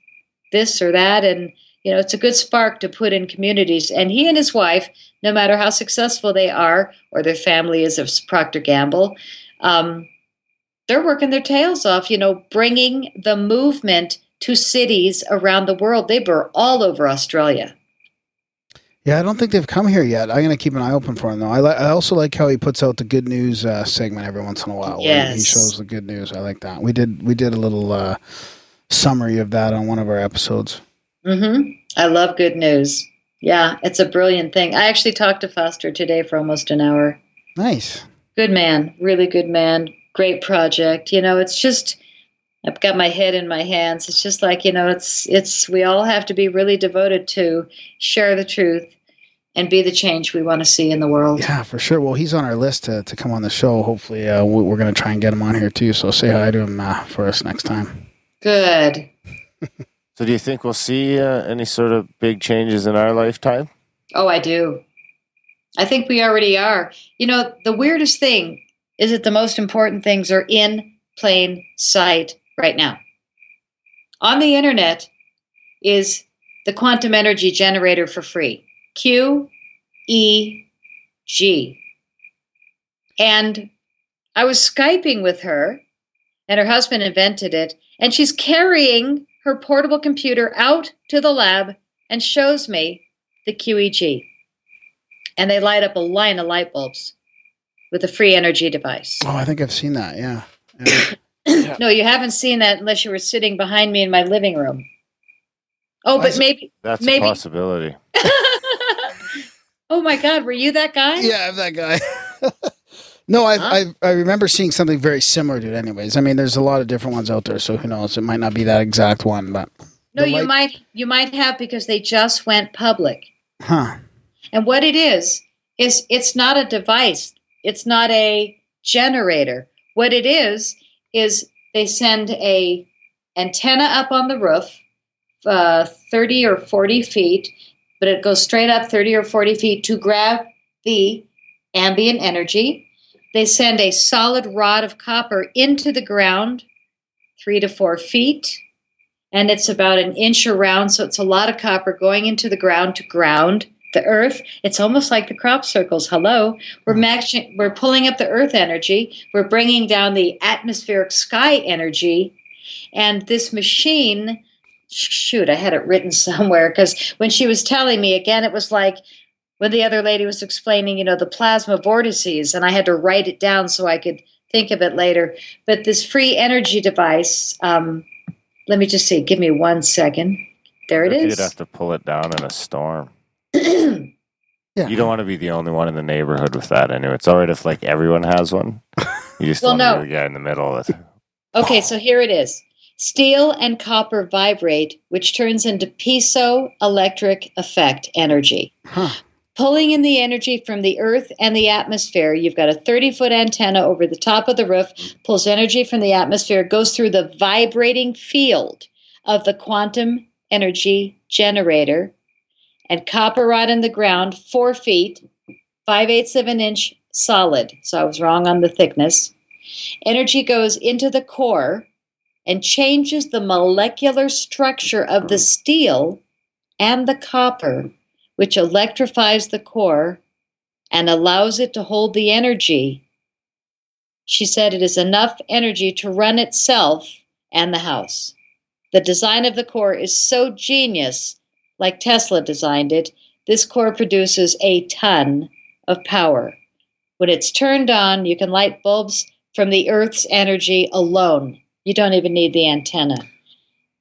this or that and you know it's a good spark to put in communities and he and his wife no matter how successful they are or their family is of procter gamble um, they're working their tails off, you know, bringing the movement to cities around the world. They were all over Australia. Yeah, I don't think they've come here yet. I'm going to keep an eye open for him though. I, li- I also like how he puts out the good news uh, segment every once in a while. where He shows the good news. I like that. We did we did a little uh, summary of that on one of our episodes. Mm-hmm. I love good news. Yeah, it's a brilliant thing. I actually talked to Foster today for almost an hour. Nice. Good man, really good man. Great project. You know, it's just I've got my head in my hands. It's just like, you know, it's it's we all have to be really devoted to share the truth and be the change we want to see in the world. Yeah, for sure. Well, he's on our list to, to come on the show. Hopefully, uh, we- we're going to try and get him on here too. So say hi to him uh, for us next time. Good. (laughs) So, do you think we'll see uh, any sort of big changes in our lifetime? Oh, I do. I think we already are. You know, the weirdest thing is that the most important things are in plain sight right now. On the internet is the quantum energy generator for free Q E G. And I was Skyping with her, and her husband invented it, and she's carrying her portable computer out to the lab and shows me the QEG. And they light up a line of light bulbs with a free energy device. Oh, I think I've seen that. Yeah. Yeah. (coughs) No, you haven't seen that unless you were sitting behind me in my living room. Oh, I but see- maybe. That's maybe. a possibility. (laughs) oh my God, were you that guy? yeah, I'm that guy. (laughs) no, I, Huh? I I remember seeing something very similar to it. Anyways, I mean, there's a lot of different ones out there, so who knows? It might not be that exact one, but No, The you light- might. You might have because they just went public. huh? And what it is is it's not a device. It's not a generator. What it is is they send a antenna up on the roof, uh, thirty or forty feet, but it goes straight up thirty or forty feet to grab the ambient energy. They send a solid rod of copper into the ground, three to four feet, and it's about an inch around. So it's a lot of copper going into the ground to ground the earth. It's almost like the crop circles. Hello, we're matching. We're pulling up the earth energy. We're bringing down the atmospheric sky energy, and this machine. Shoot, I had it written (laughs) somewhere because when she was telling me again, it was like when the other lady was explaining, you know, the plasma vortices, and I had to write it down so I could think of it later. But this free energy device, um, let me just see. Give me one second. There it is. You'd have to pull it down in a storm. (clears throat) Yeah. You don't want to be the only one in the neighborhood with that anyway. It's all right if like everyone has one. You just Well, don't no. to be the guy in the middle with it. (laughs) Okay, so here it is. Steel and copper vibrate, which turns into piezoelectric effect energy. Huh. Pulling in the energy from the earth and the atmosphere. You've got a 30 foot antenna over the top of the roof, pulls energy from the atmosphere, goes through the vibrating field of the quantum energy generator, and copper rod in the ground, four feet, five eighths of an inch solid. So I was wrong on the thickness. Energy goes into the core and changes the molecular structure of the steel and the copper, which electrifies the core and allows it to hold the energy. She said it is enough energy to run itself and the house. The design of the core is so genius, like Tesla designed it, this core produces a ton of power. When it's turned on, you can light bulbs from the Earth's energy alone. You don't even need the antenna.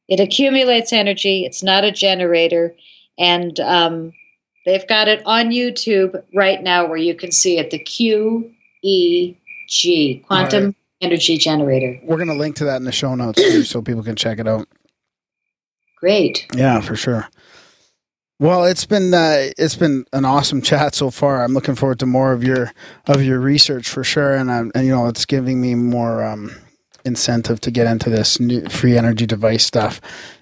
It accumulates energy, it's not a generator, and um, they've got it on YouTube right now where you can see it the QEG, Quantum right. Energy Generator. We're gonna link to that in the show notes too, so people can check it out. Great. Yeah, for sure. Well, it's been uh, it's been an awesome chat so far. I'm looking forward to more of your of your research for sure, and um, and you know it's giving me more um, incentive to get into this new free energy device stuff.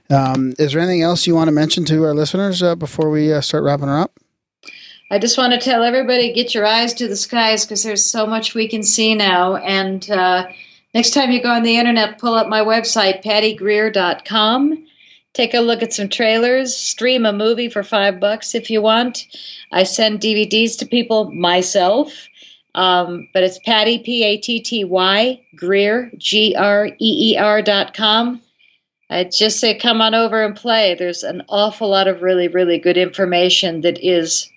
Um, is there anything else you want to mention to our listeners uh, before we uh, start wrapping her up? I just want to tell everybody get your eyes to the skies because there's so much we can see now. And uh, next time you go on the internet, pull up my website, pattygreer.com. Take a look at some trailers, stream a movie for five bucks if you want. I send DVDs to people myself. Um, but it's Patty, P A T T Y, Greer, G R E E R dot com. I just say come on over and play. There's an awful lot of really, really good information that is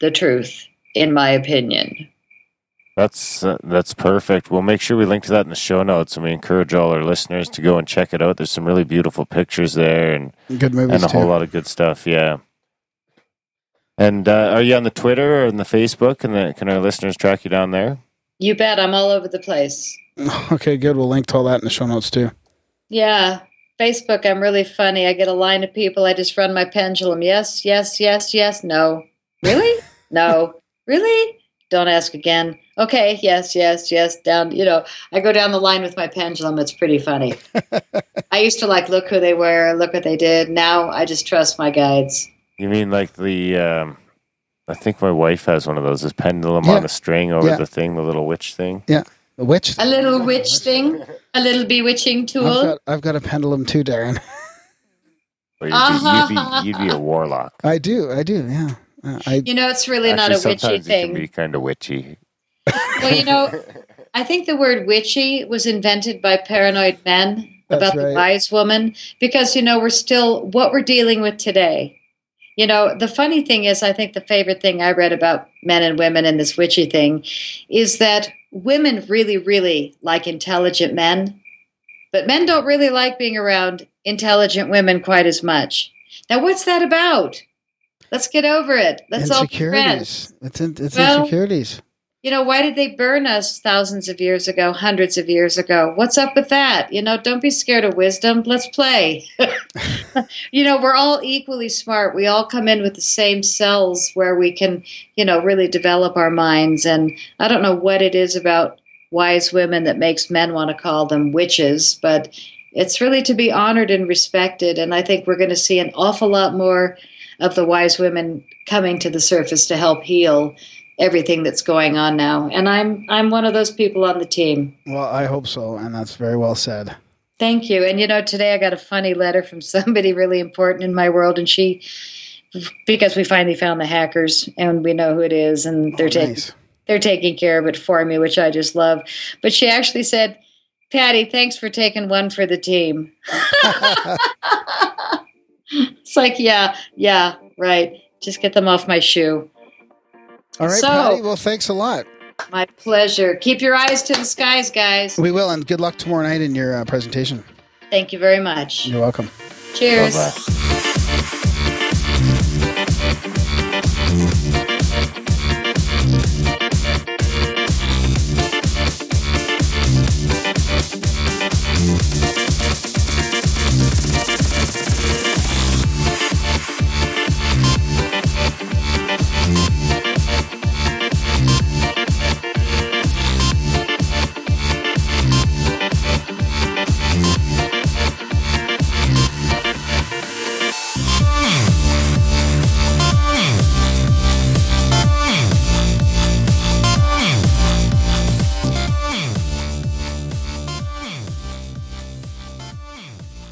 the truth, in my opinion. That's uh, that's perfect. We'll make sure we link to that in the show notes, and we encourage all our listeners to go and check it out. There's some really beautiful pictures there, and Good movies and a too. whole lot of good stuff. Yeah. And uh, are you on the Twitter or on the Facebook? And the, can our listeners track you down there? You bet. I'm all over the place. (laughs) Okay, good. We'll link to all that in the show notes too. Yeah. Facebook, I'm really funny. I get a line of people. I just run my pendulum. Yes, yes, yes, yes. No. Really? (laughs) no. Really? Don't ask again. Okay. Yes, yes, yes. Down. You know, I go down the line with my pendulum. It's pretty funny. (laughs) I used to like look who they were, look what they did. Now I just trust my guides. You mean like the? Um, I think my wife has one of those. This pendulum Yeah. on a string over Yeah. the thing, the little witch thing. Yeah. The witch. A little witch thing, a little bewitching I've tool. got, I've got a pendulum too, Darren. Or you'd, be, you'd, be, you'd be a warlock. I do. I do. Yeah. Uh, I You know, it's really not a witchy sometimes it can be kind of witchy. Well, you know, I think the word witchy was invented by paranoid men That's about the wise woman because, you know, we're still what we're dealing with today. You know, the funny thing is, I think the favorite thing I read about men and women and this witchy thing is that women really, really like intelligent men, but men don't really like being around intelligent women quite as much. Now, what's that about? Let's get over it. Let's all be friends. It's in, it's Well, insecurities. You know, why did they burn us thousands of years ago, hundreds of years ago? What's up with that? You know, don't be scared of wisdom. Let's play. (laughs) you know, we're all equally smart. We all come in with the same cells where we can, you know, really develop our minds. And I don't know what it is about wise women that makes men want to call them witches, but it's really to be honored and respected. And I think we're going to see an awful lot more of the wise women coming to the surface to help heal everything that's going on now. And I'm I'm one of those people on the team. Well, I hope so, and that's very well said. Thank you. And you know, today I got a funny letter from (laughs) somebody really important in my world and she because we finally found the hackers and we know who it is and oh, they're Oh, taking nice. they're taking care of it for me, which I just love. But she actually said, Patty, thanks for taking one for the team. (laughs) (laughs) it's like, yeah, yeah, right. Just get them off my shoe. All right, So- Patty. Well, thanks a lot. My pleasure. Keep your eyes to the skies, guys. We will, and good luck tomorrow night in your uh, presentation. Thank you very much. You're welcome. Cheers. Bye-bye.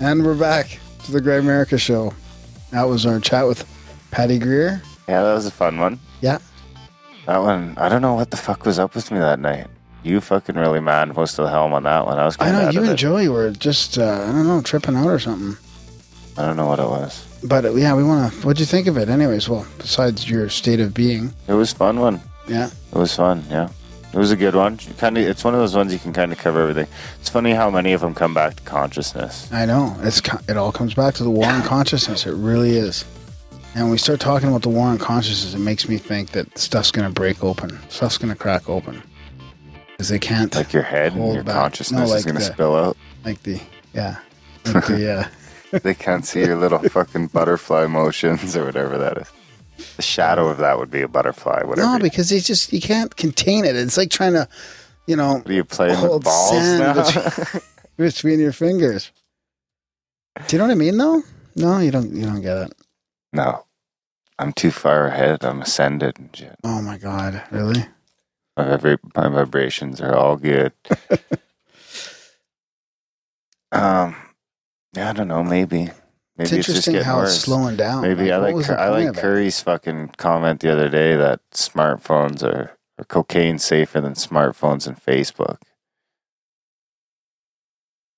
And we're back to the Grimerica Show. That was our chat with Patty Greer. Yeah, that was a fun one. Yeah. That one, I don't know what the fuck was up with me that night. You fucking really mad most of the helm on that one. I was I kind of know you of and it. Joey were just, uh, I don't know, tripping out or something. I don't know what it was. But uh, yeah, we want to. What'd you think of it, anyways? Well, besides your state of being, It was fun one. yeah. It was fun. Yeah, it was a good one. Kind of, it's one of those ones you can kind of cover everything. It's funny how many of them come back to consciousness. I know. It's it all comes back to the war on (laughs) consciousness. It really is. And when we start talking about the war on consciousness, it makes me think that stuff's going to break open. Stuff's going to crack open. Because they can't, Like your head and your back. consciousness No, is going to spill out. like the, yeah. (laughs) Like the, uh, They can't see your little fucking butterfly motions or whatever that is. The shadow of that would be a butterfly. Whatever. no, because it's just, you can't contain it. It's like trying to, you know, are you playing with balls now? between, (laughs) between your fingers. Do you know what I mean, though? No, you don't. You don't get it. no, I'm too far ahead. I'm ascended and shit. Oh my god, really? My, vibra- my vibrations are all good. (laughs) um, yeah, I don't know. Maybe, maybe it's, just interesting how worse. it's slowing down. Maybe I like I like? Curry's fucking comment the other day that smartphones are or cocaine safer than smartphones and Facebook.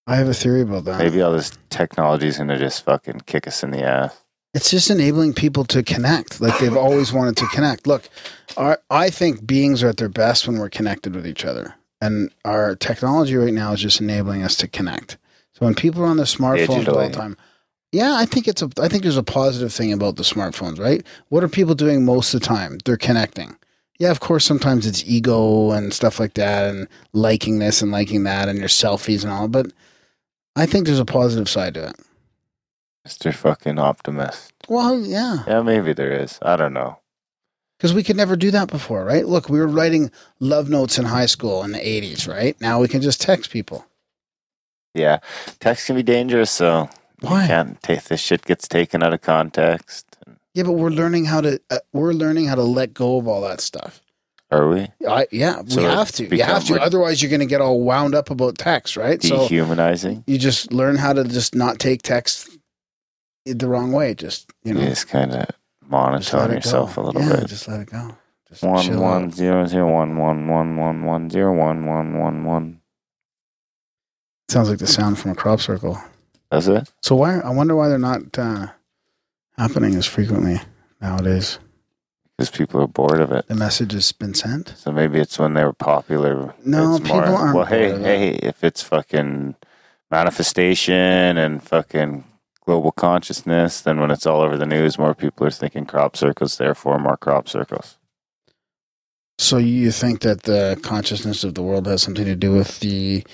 I have a theory about that. Maybe all this technology is gonna just fucking kick us in the ass. It's just enabling people to connect like they've always wanted to connect. Look, our, I think beings are at their best when we're connected with each other. And our technology right now is just enabling us to connect. So when people are on their smartphones all the time, yeah, I think it's a I think there's a positive thing about the smartphones, right? What are people doing most of the time? They're connecting. Yeah, of course sometimes it's ego and stuff like that and liking this and liking that and your selfies and all, but I think there's a positive side to it. Mr. Fucking Optimist. Well, yeah. Yeah, maybe there is. I don't know. Because we could never do that before, right? Look, we were writing love notes in high school in the 80s, right? Now we can just text people. Yeah, text can be dangerous, so Why? you can't take this shit gets taken out of context. Yeah, but we're learning how to uh, we're learning how to let go of all that stuff. Are we I, yeah, we have to. You have to. Otherwise, you're going to get all wound up about text, right? So dehumanizing? you just learn how to just not take text the wrong way. Just you know, you just kind of monotone yourself go. a little yeah, bit. Just let it go. Just One one out. zero zero one one one one one zero one one one one. Sounds like the sound from a crop circle. That's it. So why? I wonder why they're not uh, happening as frequently nowadays. Because people are bored of it. The message has been sent. So maybe it's when they were popular. No, it's people aren't Well, hey, bored of it. hey, if it's fucking manifestation and fucking global consciousness, then when it's all over the news, more people are thinking crop circles. Therefore, more crop circles. So you think that the consciousness of the world has something to do with the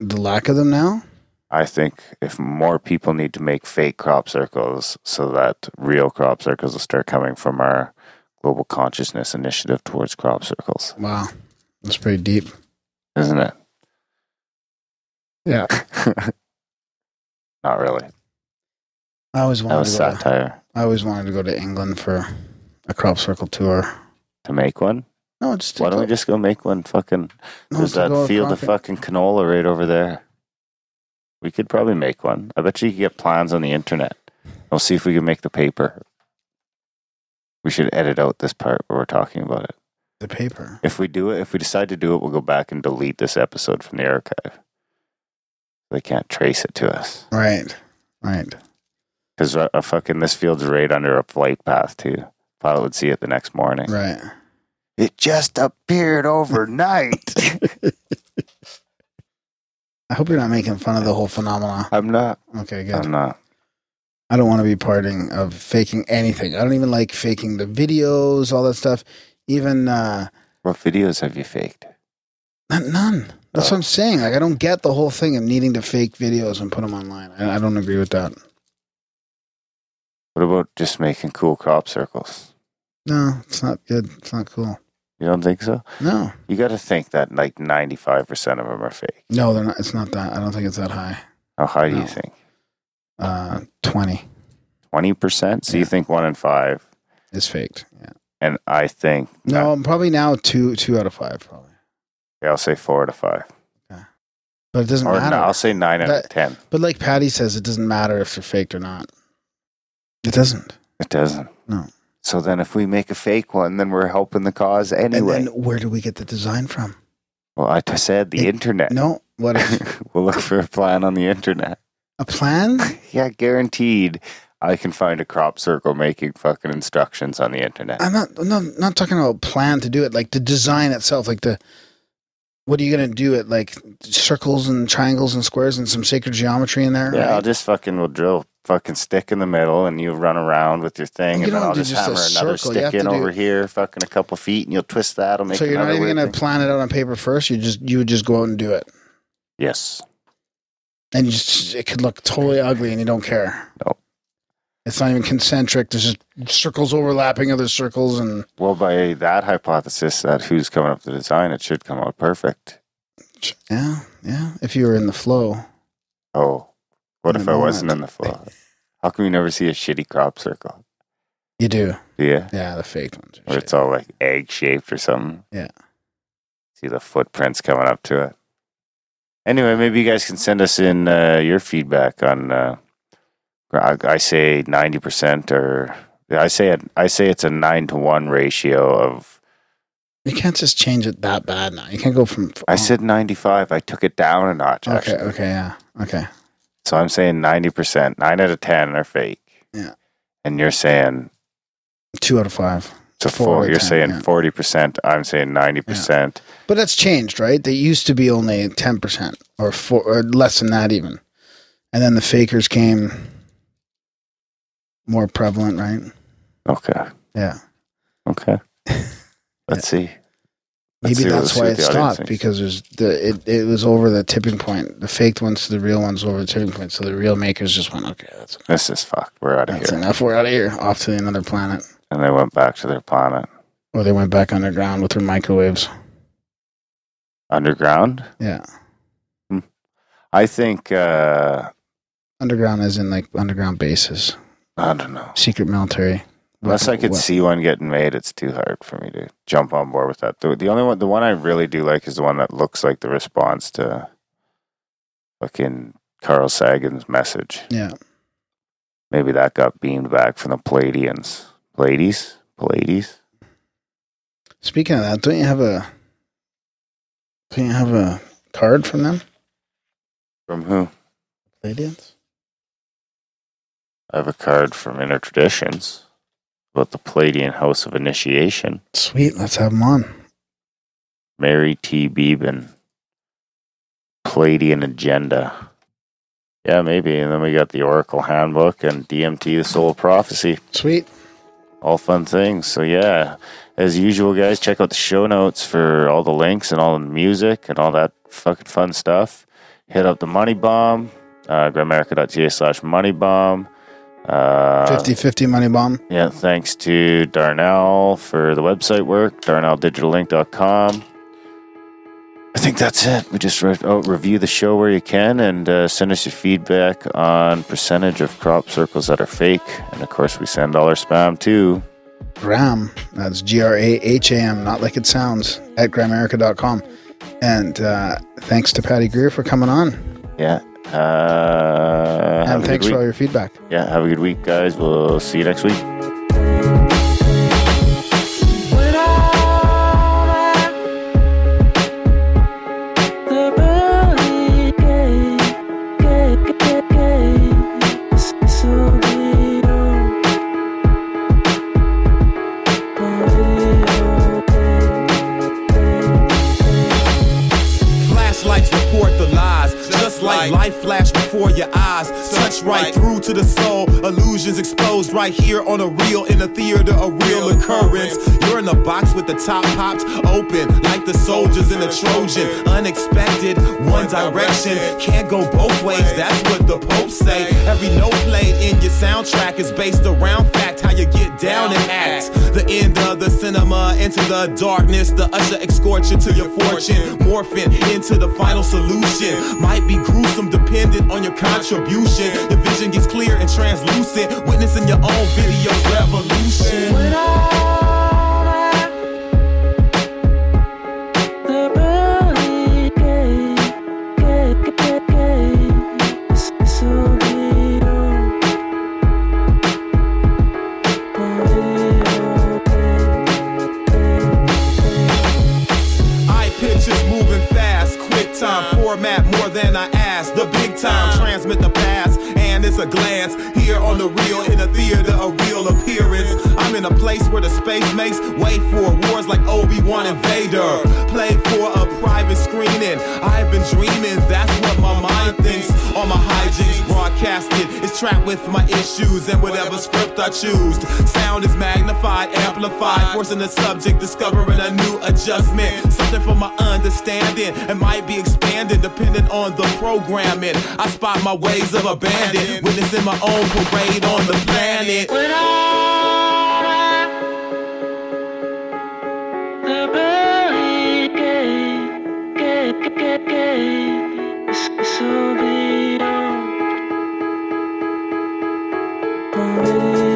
the lack of them now? I think if more people need to make fake crop circles so that real crop circles will start coming from our global consciousness initiative towards crop circles, Wow, that's pretty deep. isn't it? Yeah, (laughs) Not really. I always That wanted was to go. To, satire. I always wanted to go to England for a crop circle tour. To make one? No, just to Why don't go, we just go make one fucking no, There's that field of fucking canola right over there. We could probably make one. I bet you could get plans on the internet. We'll see if we can make the paper. We should edit out this part where we're talking about it. the paper. If we do it, if we decide to do it, we'll go back and delete this episode from the archive. They can't trace it to us. Right, right. Because a fucking this field's right under a flight path, too. Pilot would see it the next morning. Right. It just appeared overnight. (laughs) I hope you're not making fun of the whole phenomena. I'm not. Okay, good. I'm not. I don't want to be parting of faking anything. I don't even like faking the videos, all that stuff. Even uh, What videos have you faked? N- None. That's Oh. what I'm saying. Like, I don't get the whole thing of needing to fake videos and put them online. I, I don't agree with that. What about just making cool crop circles? No, it's not good. It's not cool. You don't think so? No, You got to think that like 95% of them are fake. no, they're not. It's not that. I don't think it's that high. How high do you think? Uh, Twenty 20%? So you think one in five. is faked. Yeah. And I think, No, probably now two, two out of five, probably. yeah, I'll say four to five. But it doesn't Or matter. no, I'll say nine out of 10. But like Patty says, it doesn't matter if they're faked or not. It doesn't. It doesn't. No. So then if we make a fake one, then we're helping the cause anyway. And then where do we get the design from? well, I said the It- internet. No. What if (laughs) we'll look for a plan on the internet. a plan? (laughs) Yeah, guaranteed. I can find a crop circle making fucking instructions on the internet. I'm not. No, not talking about plan to do it. Like the design itself. Like the. What are you gonna do? It like circles and triangles and squares and some sacred geometry in there. Yeah, I'll just fucking will drill fucking stick in the middle, and you run around with your thing, You and then I'll just, hammer another circle, stick in over here, fucking a couple feet, and you'll twist that. I'll make so you're not even gonna thing. plan it out on paper first. You just you would just go out and do it, Yes, and you just it could look totally ugly, and you don't care. Nope. It's not even concentric. There's just circles overlapping other circles, and Well, by that hypothesis, that who's coming up with the design, it should come out perfect. yeah, yeah. If you were in the flow, Oh, what if I wasn't in the flow? How come you never see a shitty crop circle? you do. Yeah, Yeah, the faked ones. shit. it's all like egg shaped or something. Yeah. See the footprints coming up to it. Anyway, maybe you guys can send us in uh, your feedback on. Uh, I, I say ninety percent, or I say it. I say it's a nine to one ratio of. You can't just change it that bad now. You can't go from. I said ninety five. I took it down a notch. Okay. Actually. Okay. Yeah. Okay. So I'm saying ninety percent. Nine out of ten are fake. Yeah. And you're saying Two out of five. a Four four. You're 10, saying yeah. forty percent. I'm saying ninety percent. But that's changed, right? They used to be only ten percent or four or less than that even. And then the fakers came more prevalent, right? Okay. Yeah. Okay. (laughs) Let's see. Maybe that's why it stopped thinks. because there's the it, it was over the tipping point. The faked ones to the real ones over the tipping point. So the real makers just went, okay, that's This is fucked. We're out of that's here. enough. We're out of here. Off to another planet. And they went back to their planet. Or they went back underground with their microwaves. Underground? Yeah. I think uh Underground is in like underground bases, I don't know. secret military. Unless I could see one getting made, it's too hard for me to jump on board with that. The, the only one, the one I really do like is the one that looks like the response to fucking Carl Sagan's message. Yeah. Maybe that got beamed back from the Pleiadians. Pleiades? Pleiades? Speaking of that, don't you have a don't you have a card from them? From who? Pleiadians? I have a card from Inner Traditions about the Pleiadian House of Initiation. Sweet, let's have them on. Mary T. Beeben. Pleiadian Agenda. Yeah, maybe. And then we got the Oracle Handbook and DMT, the Soul of Prophecy. Sweet. All fun things. So, yeah, as usual, guys, check out the show notes for all the links and all the music and all that fucking fun stuff. Hit up the Money Bomb, uh, grimerica.ca slash Money Bomb. Uh, 50 50 money bomb. yeah, thanks to Darnell for the website work, darnelldigitallink.com. I think that's it. We just re- oh, review the show where you can and uh, send us your feedback on percentage of crop circles that are fake. And of course, we send all our spam too. Graham. That's G R A H A M, not like it sounds, at grimerica.com. And uh, thanks to Patty Greer for coming on. Yeah. Uh, And thanks for all your feedback. Yeah, have a good week, guys. We'll see you next week. Right through to the soul. Illusions exposed right here on a reel in a theater, a real occurrence. You're in a box with the top popped open, like the soldiers in the Trojan. Unexpected, one direction, can't go both ways. That's what the Pope say. Every note played in your soundtrack is based around fact, how you get down and act. The end of the cinema into the darkness. The usher escorts you to your fortune, morphing into the final solution. Might be gruesome, dependent on your contribution. Your vision gets clear and translucent, witnessing your own video revolution. Eye pictures moving fast, quick format more than I asked. The big time transmit the past, a glance here on the real in a theater, a real appearance. I'm in a place where the space makes way for wars like Obi Wan and Vader. Play for a private screening. I've been dreaming, that's what my mind thinks. All my hijinks broadcasted is trapped with my issues and whatever script I choose. Sound is magnified, amplified, forcing the subject, discovering a new adjustment. Something for my understanding and might be expanded depending on the programming. I spot my ways of abandon, witnessing my own parade on the planet. It's, away.